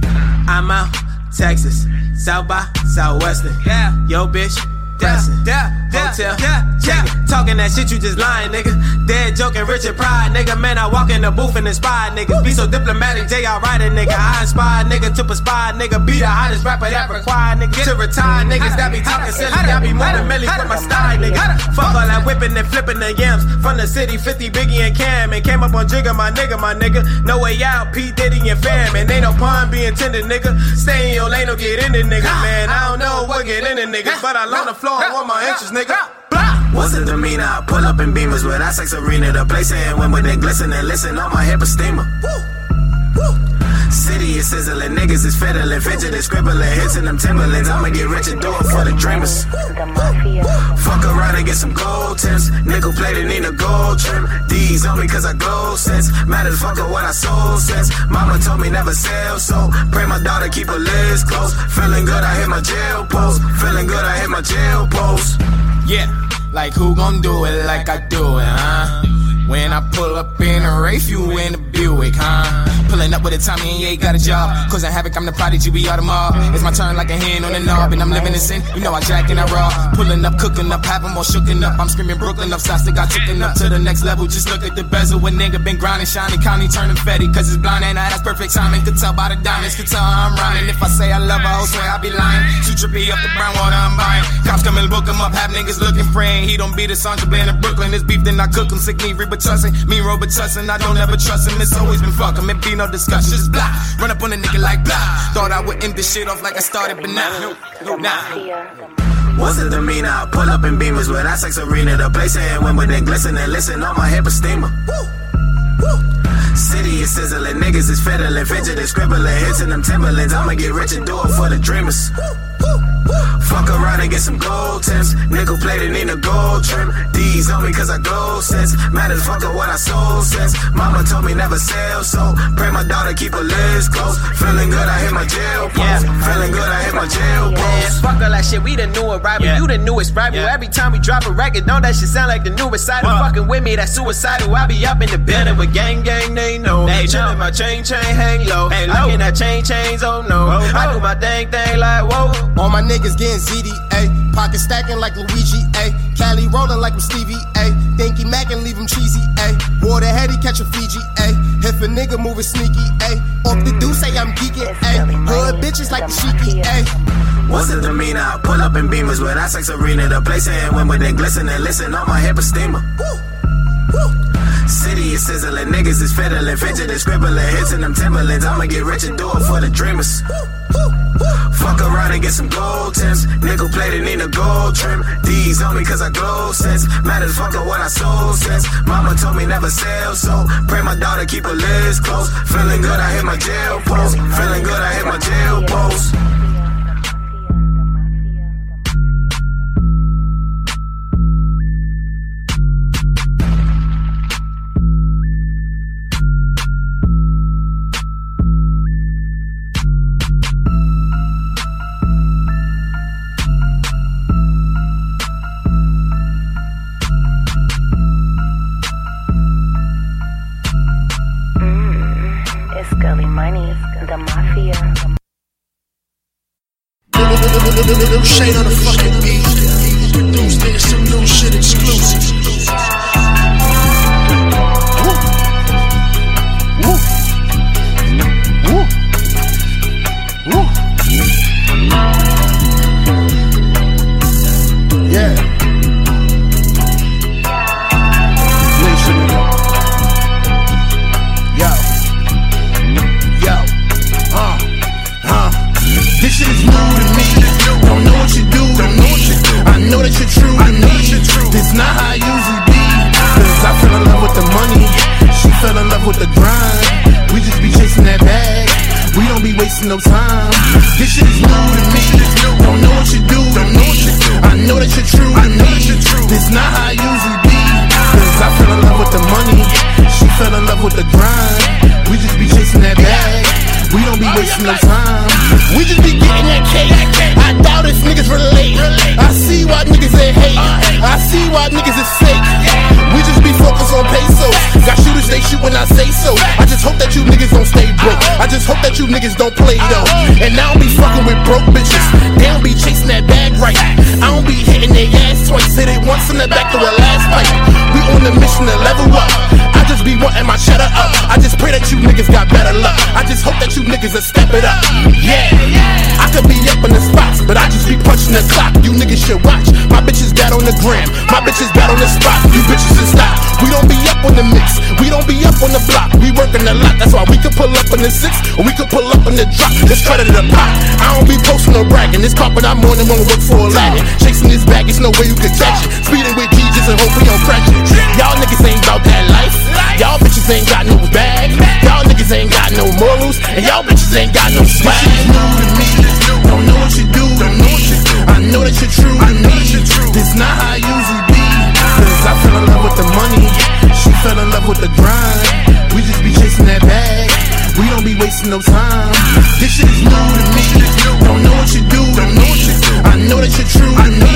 I'm out, Texas. South by Southwestern. Yeah. Yo, bitch. Yeah, yeah, Hotel. Yeah, yeah. Talking that shit, you just lying, nigga. Dead joking, Richard Pryor, nigga. Man, I walk in the booth and inspire niggas. Be so diplomatic, J.R. Writer, nigga. I inspire nigga to perspire, nigga. Be the hottest rapper that require, nigga. To retire, niggas that be talking silly. That be more than Millie with my style, nigga. Fuck all that whipping and flipping the yams. From the city, 50 Biggie and Cam. And came up on Jigga, my nigga, my nigga. No way out, P. Diddy and fam. And ain't no pun being intended, nigga. Stay in your lane, don't get in the nigga, man. I don't know what get in the niggas, but I on the floor, I want my inches, nigga. What's the demeanor? I pull up in beamers with I sex arena, the place and when they glisten and listen on my hip steamer. City is sizzling, niggas is fiddling, fidgeting, scribbling, hits in them Timberlands. I'ma get rich and do it for the dreamers. Fuck around and get some gold tips. Nickel plated, need a gold trim. D's on me cause I glow sense. Matter of fuck what I sold since. Mama told me never sell, so pray my daughter keep her lids close. Feeling good, I hit my jail post. Feeling good, I hit my jail post. Yeah, like who gon' do it like I do it, huh? When I pull up in a Wraith, you in a Buick, huh? Pulling up with a Tommy and yeah, got a job. Cause I havoc, I'm the prodigy, we all the mob. It's my turn like a hand on the knob, and I'm living in sin. You know I jack and I raw. Pulling up, cooking up, having more shooken up. I'm screaming Brooklyn up, that got chicken up to the next level. Just look at the bezel. A nigga been grinding, shining, county turning fetty. Cause it's blind and I, that's perfect timing. Could tell by the diamonds, could tell I'm rhyming. If I say I love her, I'll swear I be lying. Too trippy up the brown water, I'm buying. Cops come and book him up, have niggas looking, praying. He don't be the Sandra Band in Brooklyn. This beef, then I cook him. Sick me, Reba Tussin. Me, Robitussin. I don't ever trust him. It's always been fuck him. It be no discussion. Just blah. Run up on a nigga like blah. Thought I would end this shit off like I started, but nah. Nah. What's the demeanor? I pull up in beamers with I sex arena, the place and Wimbledon glisten and listen on my hip steamer. City is sizzling, niggas is fiddling, fidgeting, scribbling, hits in them Timberlands. I'ma get rich and do it for the dreamers. Fuck around and get some gold tips. Nickel plated, in a gold trim. D's on me cause I glow sense. Matter of fuck what I sold since. Mama told me never sell, so pray my daughter keep her lids close. Feeling good, I hit my jail post. Feeling good, I hit my jail Yeah, post. fuck all that shit, we the new arrival. You the newest rival. Every time we drop a record, don't that shit sound like the newest side. Fucking with me, that's suicidal. I be up in the building with gang gang, they know. They chillin' my chain chain hang low. Hey, low. I get that chain chains, oh no. Oh, I do my dang thing like whoa. All my niggas getting ZDA. Pocket stacking like Luigi, A. Cali rolling like I'm Stevie, A. Dinky Mac and leave him cheesy, A. Water heady, catch a Fiji, A. If a nigga moving sneaky, A. Off the do say I'm geeking, A. Hood bitches like the sheiky, A. What's the demeanor? I pull up in beamers with I sex arena, the place ain't and Wimbledon glisten and listen on my hip steamer. City is sizzling, niggas is fiddling, fidgeting, scribbling, hits in them Timberlands. I'ma get rich and do it for the dreamers. Fuck around and get some gold tips. Nickel plated, need a gold trim. D's on me cause I glow sense. Matter of fuck what I sold since. Mama told me never sell, so pray my daughter keep her lids close. Feeling good, I hit my jail post. Feeling good, I hit my jail post. Little shade on the fucking you niggas don't play though. And now I don't be fucking with broke bitches. They don't be chasing that bag right. I don't be hitting their ass twice. Say they once in the back to a last fight. We on the mission to level up. I just be wanting my cheddar up. I just pray that you niggas got better luck. I just hope that you niggas will step it up. Yeah, yeah. I could be up in the spots, but I just be punching the clock. You niggas should watch. My on the gram. My bitches bad on the spot. You bitches just stop. We don't be up on the mix. We don't be up on the block. We working a lot. That's why we can pull up in the six or we could pull up in the drop. Credit of the pot. I don't be posting no bragging. This carpet I'm on and won't work for a lagging. Chasing this bag, it's no way you can catch it. Speeding with just and hope we don't crash it. Y'all niggas ain't about that life. Y'all bitches ain't got no bag. Y'all niggas ain't got no morals. And y'all bitches ain't got no swag. Is new to me. Don't know what you know that you're true to me. This not how I usually be. Cause I fell in love with the money. She fell in love with the grind. We just be chasing that bag. We don't be wasting no time. This shit is new to me. Don't know what you do to me. I know that you're true to me.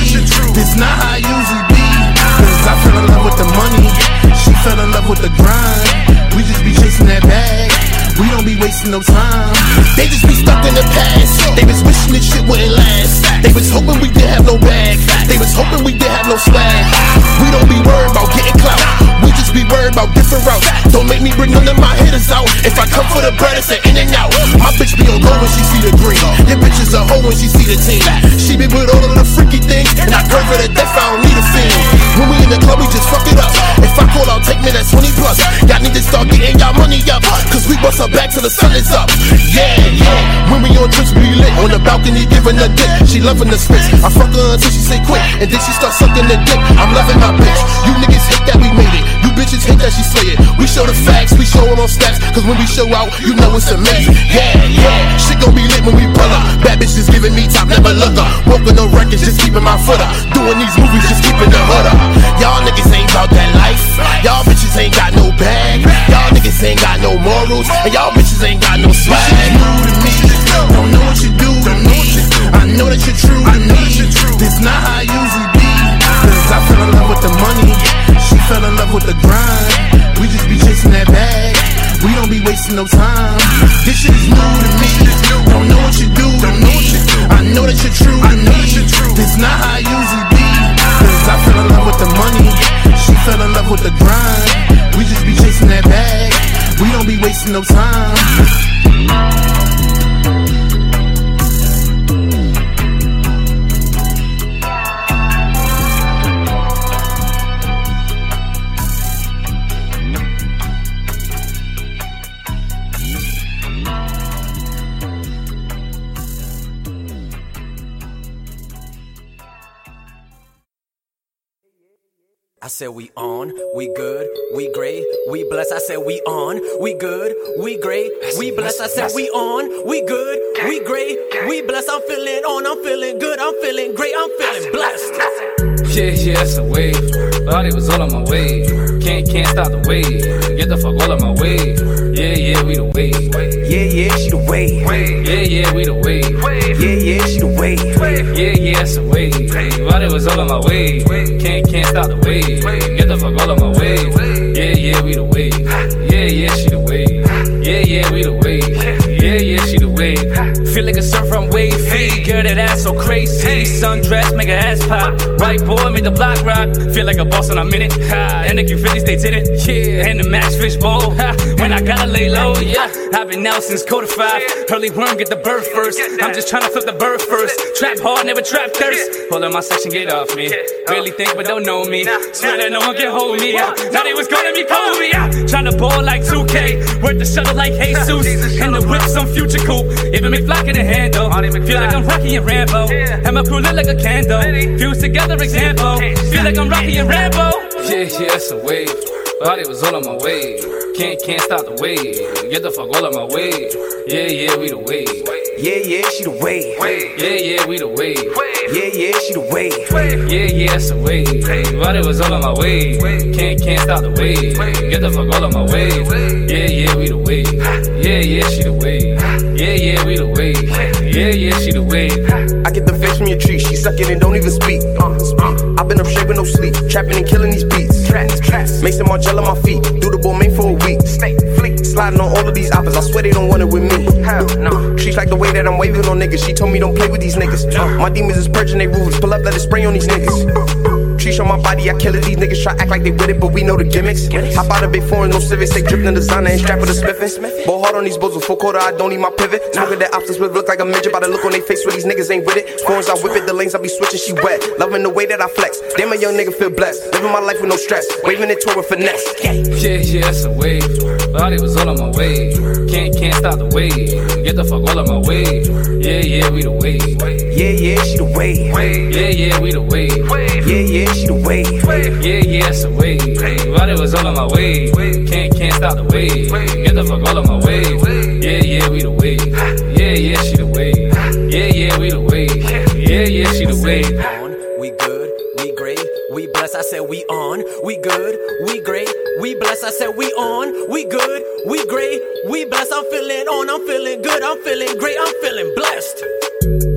This not how I usually be. Cause I fell in love with the money. She fell in love with the grind. We just be chasing that bag. We don't be wasting no time. They just be stuck in the past. They was wishing this shit wouldn't last. They was hoping we did have no bag. They was hoping we did have no swag. We don't be worried about getting clout. We just be worried about different routes. Don't make me bring none of my hitters out. If I come for the bread, it's an in and out. My bitch be on go when she see the green. Your bitch is a hoe when she see the team. She be with all of the freaky things. And I curve her to death, I don't need a fiend. When we in the club, we just fuck it up. If I call out, take me that 20 plus. Y'all need to start getting y'all money up. Cause we bust back till the sun is up. Yeah, yeah. When we on trips, we lit. On the balcony, giving a dick. She loving the spits. I fuck her until she say quit. And then she start sucking the dick. I'm loving my bitch. You niggas hate that we made it. You bitches hate that she slay it. We show the facts, we show it on stats. Cause when we show out, you know it's amazing. Yeah, yeah. Shit gon' be lit when we pull up. Bad bitches giving me top, never look up. Broken no records, just keeping my foot up. Doing these movies, just keeping the hood up. Y'all niggas ain't about that life. Y'all bitches ain't got no bag. Y'all niggas ain't got no morals. And y'all bitches ain't got no swag. This shit is new to me. Don't know what you do to me. I know that you're true to me. This not how I usually be. Cause I fell in love with the money. She fell in love with the grind. We just be chasing that bag. We don't be wasting no time. This shit is new to me. Don't know what you do to me. I know that you're true to me. This not how I usually be. Cause I fell in love with the money. She fell in love with the grind. We just be chasing that bag. We don't be wasting no time. Said we on, we good, we great, we blessed. I said we on, we good, we great, we blessed. I said we on, we good, we great, we blessed. I'm feeling on, I'm feeling good, I'm feeling great, I'm feeling blessed. Yeah, yeah, that's a wave. It was all on my way. Can't, can't stop the wave. Get the fuck all on my way. Yeah, yeah, we the wave. Yeah, yeah, she the wave. Yeah, yeah, we the wave. Yeah, yeah, she the wave. Yeah, yeah, that's a wave. It was all on my way. Can't, can't stop the wave. Get the fuck all on my way. Yeah, yeah, we the wave. Yeah, yeah, she the wave. Yeah, yeah, we the wave. Yeah, yeah, she the wave. Feel like a surfer, I'm wave free. Girl, that ass so crazy. Sundress, make her ass pop. Right boy, make the block rock. Feel like a boss when I'm in it. Ha, and the Q50s, they did it. Yeah, and the max fish bowl. Ha, when I gotta lay low, yeah. I've been out since quarter five. Early worm, get the bird first. I'm just trying to flip the bird first. Trap hard, never trap thirst. Hold on, my section, get off me. Really think, but don't know me. Swear that no one can hold me. Now they was gonna be cold me. Trying to ball like 2K. Work the shuttle like Jesus. And the whip some future coupe. Even McFly can handle. Feel like I'm Rocky and Rambo. And my crew lit like a candle. Fuse together example. Feel like I'm Rocky and Rambo. Yeah, yeah, that's a wave. Body was all on my way. Can't can't stop the way. Get the fuck all on my way. Yeah, yeah, we the way. Yeah, yeah, she the way. Yeah, yeah, we the way. Yeah, yeah, she the way. Yeah, yeah, it's the way. Body was all on my way. Can't can't stop the way. Get the fuck all on my way. Yeah, yeah, we the way. Yeah, yeah, she the way. Yeah, yeah, we the way. Yeah, yeah, she the way. I get the face from your tree, she suck it and don't even speak. Uh, uh, I've been up straight with no sleep, trapping and killing these beats. Maison Margiela on my feet, do the made for a week. Stay fleek, sliding on all of these oppers, I swear they don't want it with me. Hell no. She's like the way that I'm waving on niggas, she told me don't play with these niggas. Uh, my demons is purging they roofs, pull up, let it spray on these niggas. Trees on my body, I kill it. These niggas try act like they with it, but we know the gimmicks. Hop out of big foreign, no civics. They dripped in designer and strap with a spiffin'. Ball hard on these bulls with full quarter, I don't need my pivot. Smoking that options with look like a midget by the look on they face where these niggas ain't with it. Foreigns, I whip it, the lanes I be switching, she wet. Loving the way that I flex. Damn, a young nigga feel blessed. Living my life with no stress. Waving it to with finesse. Yeah, yeah, that's a wave. Body was all on my way. Can't can't stop the wave. Get the fuck all on my way. Yeah, yeah, we the wave. Yeah, yeah, she the way. Yeah, yeah, we the wave. Yeah, yeah, she the way. Yeah, yeah, it's a wave. Body was all on my way. Can't can't stop the wave. Get the fuck all on my way. Yeah, yeah, we the way. Yeah, yeah, she the way. Yeah, yeah, we the way. Yeah, yeah, she the way. We good, we great, we blessed. I said we on, we good, we great, we blessed. I said we on, we good, we great, we blessed. I'm feeling on, I'm feeling good, I'm feeling great, I'm feeling blessed.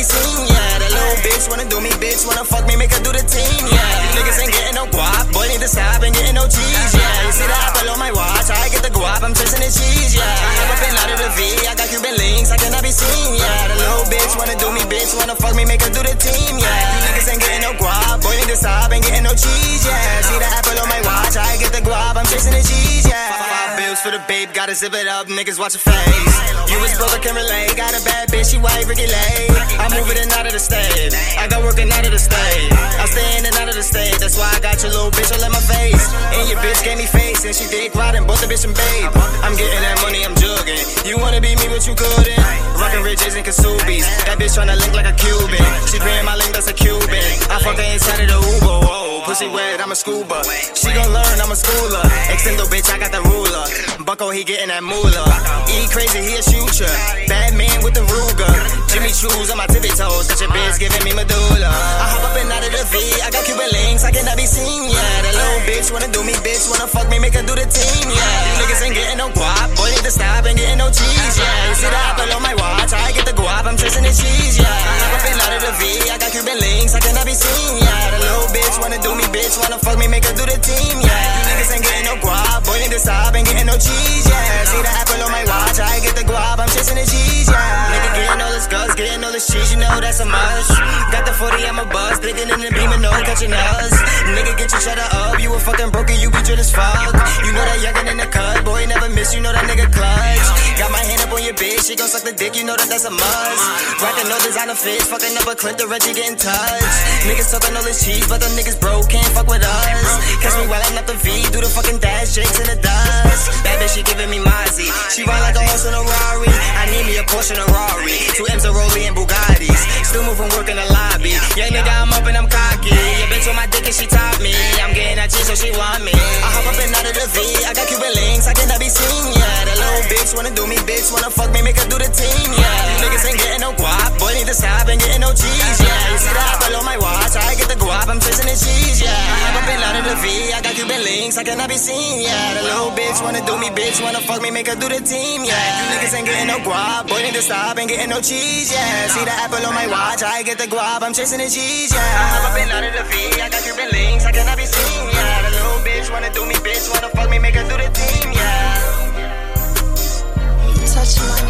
Be seen. Yeah, that little bitch wanna do me, bitch wanna fuck me, make her do the team. Yeah, these niggas ain't getting no guap, boy need to stop and getting no cheese. Yeah, you see the apple on my watch, I get the guap, I'm chasing the cheese. Yeah, I have and out of the V. I got Cuban links, I cannot be seen. Yeah, the little bitch wanna do me, bitch wanna fuck me, make her do the team. Yeah, these niggas ain't getting no guap, boy need to stop and getting no cheese. Yeah, see the apple on my watch, I get the guap, I'm chasing the cheese. Yeah, five bills for the babe, gotta zip it up, niggas watch your face. You was broke, I can relate. Got a bad bitch, she white, Ricky Lay. I'm moving in out of the state. I got working out of the state. I stay in out of the state. That's why I got your little bitch all in my face. And your bitch gave me face, and she dick riding both the bitch and babe. I'm getting that money, I'm jugging. You wanna be me, but you couldn't. Rockin' J's and Kasubi's. That bitch tryna link like a Cuban. She paying my link, that's a Cuban. I fuck her inside of the Uber. Whoa, pussy wet, I'm a scuba. She gon' learn, I'm a schooler. Extendo bitch, I got the ruler. Bucko, he getting that moolah. E crazy, he a shooter. Bad man with the Ruger. Jimmy Choos on my tippy toes. Got your bitch giving me medulla. I hop up and out of the V. I got Cuban links, I cannot be seen. Yeah, that little bitch wanna do me, bitch wanna fuck me, make her do the team. Yeah, these niggas ain't getting no guap. Boy, need to stop and getting no cheese. Yeah, you see the apple on my watch. I get the guap, I'm chasing the cheese. Yeah, I hop up and out of the V. I got Cuban links, I cannot be seen. Yeah, that little bitch wanna do me, bitch wanna fuck me, make her do the team. Yeah, these niggas ain't getting no guap. Boy, need to stop and getting no cheese. Yeah, see the apple on my watch. I get the guap, I'm chasing the cheese. Yeah, nigga getting all this guts, getting all this cheese. You know that's a must. Got the 40, I'm a buzz. In the beam and no catching us. Nigga, get your shutter up. You a fucking broken, you be drill as fuck. You know that youngin' in the cut. Boy, never miss, you know that nigga clutch. Got my hand up on your bitch, she gon' suck the dick, you know that that's a must. Rockin' no designer fits, fucking up a clip, the Reggie getting touched. Niggas talking all this cheese, but the niggas broke, can't fuck with us. Catch me while I'm up the V, do the fucking dash, Jakes in the dust. That bitch, she giving me Mozzie. She ride like a horse in a Rari. I need me a Porsche and a Rari. Two M's a Rollie and Bugattis. Still moving work in the lobby. Young nigga, I'm up and I'm cocky. Your bitch on my dick and she top me. I'm getting that G, so she want me. I hop up and out of the V. I got Cuban links, I cannot be seen. Yeah, that little bitch wanna do me, bitch wanna fuck me, make her do the team. Yeah, these niggas ain't getting no guap. Boy, need to stop and getting no cheese. Yeah, you see the apple on my watch. I get the guap, I'm chasing the cheese. Yeah, I hop up and out of the V. I got Cuban links, I cannot be seen. Yeah, the little bitch wanna do me, bitch wanna fuck me, make her do the team. Yeah, you niggas ain't getting no guap. Boy, need to stop ain't getting no cheese. Yeah, see the apple on my watch. I get the guap, I'm chasing the cheese. Yeah, I up and out of the V. I got Cuban links, I cannot be seen. Yeah, the little bitch wanna do me, bitch, wanna fuck me, make her do the team, yeah. Touch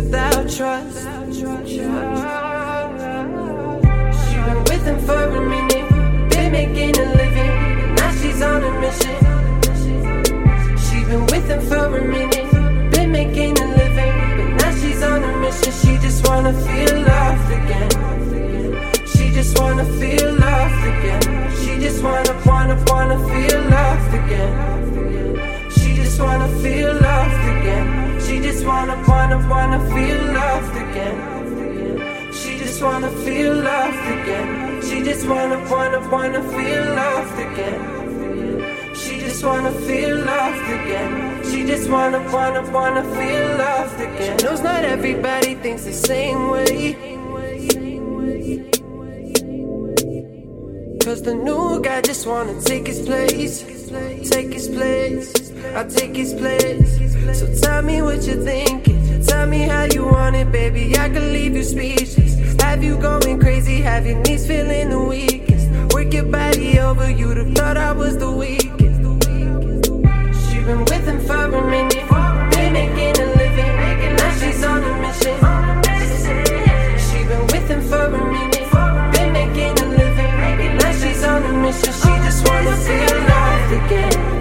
without trust? She been with him for a minute, been making a living. Now she's on a mission. She been with him for a minute, been making a living. But now she's on a mission. She just wanna feel loved again. She just wanna feel loved again. She just wanna, wanna, wanna feel loved again. Just wanna feel loved again. She just wanna, wanna, wanna feel loved again. She just wanna feel loved again. She just wanna, wanna, wanna feel loved again. She just wanna feel loved again. She just wanna, wanna, wanna feel loved again. She knows not everybody thinks the same way. Cause the new guy just wanna take his place. Take his place. I'll take his place. So tell me what you're thinking. Tell me how you want it, baby. I can leave you speechless. Have you going crazy? Have your knees feeling the weakest? Work your body over, you'd have thought I was the weakest. She been with him for a minute. Been making a living. Now she's on a mission. She been with him for a minute. Been making a living. Now she's on a mission. She just wanna feel loved again.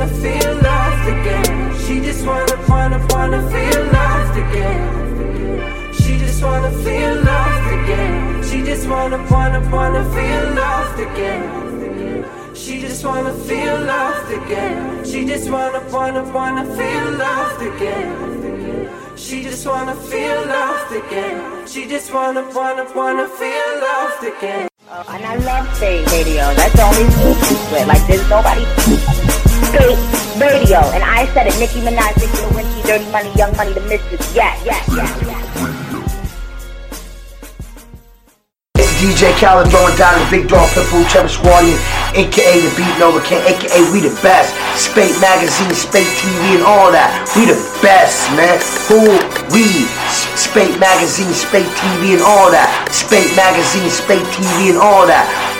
Wanna feel loved again. She just wanna, wanna, wanna feel loved again. She just wanna feel loved again. She just wanna, wanna, wanna feel loved again. She just wanna feel loved again. She just wanna, wanna, wanna feel loved again. She just wanna feel loved again. She just wanna, wanna, wanna feel loved again. And I love Spate Radio. That's the only secret. Like there's nobody Spate Radio. And I said it. Nicki Minaj, Nicki Lewinsky, Dirty Money, Young Money, the Misfits. Yeah, yeah, yeah, yeah. DJ Khaled throwing down the big dog Pitbull Cherish Warrior, aka the Beat Nova King, aka we the best. Spate Magazine, Spate TV, and all that. We the best, man. Who we? Spate Magazine, Spate TV, and all that. Spate Magazine, Spate TV, and all that.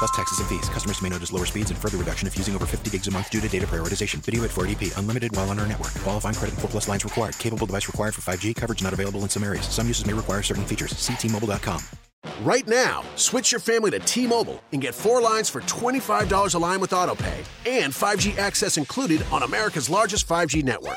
Plus taxes and fees. Customers may notice lower speeds and further reduction if using over 50 gigs a month due to data prioritization. Video at 480p. Unlimited while on our network. Qualifying credit and 4 plus lines required. Capable device required for 5G. Coverage not available in some areas. Some uses may require certain features. See T-Mobile.com. Right now, switch your family to T-Mobile and get four lines for $25 a line with AutoPay and 5G access included on America's largest 5G network.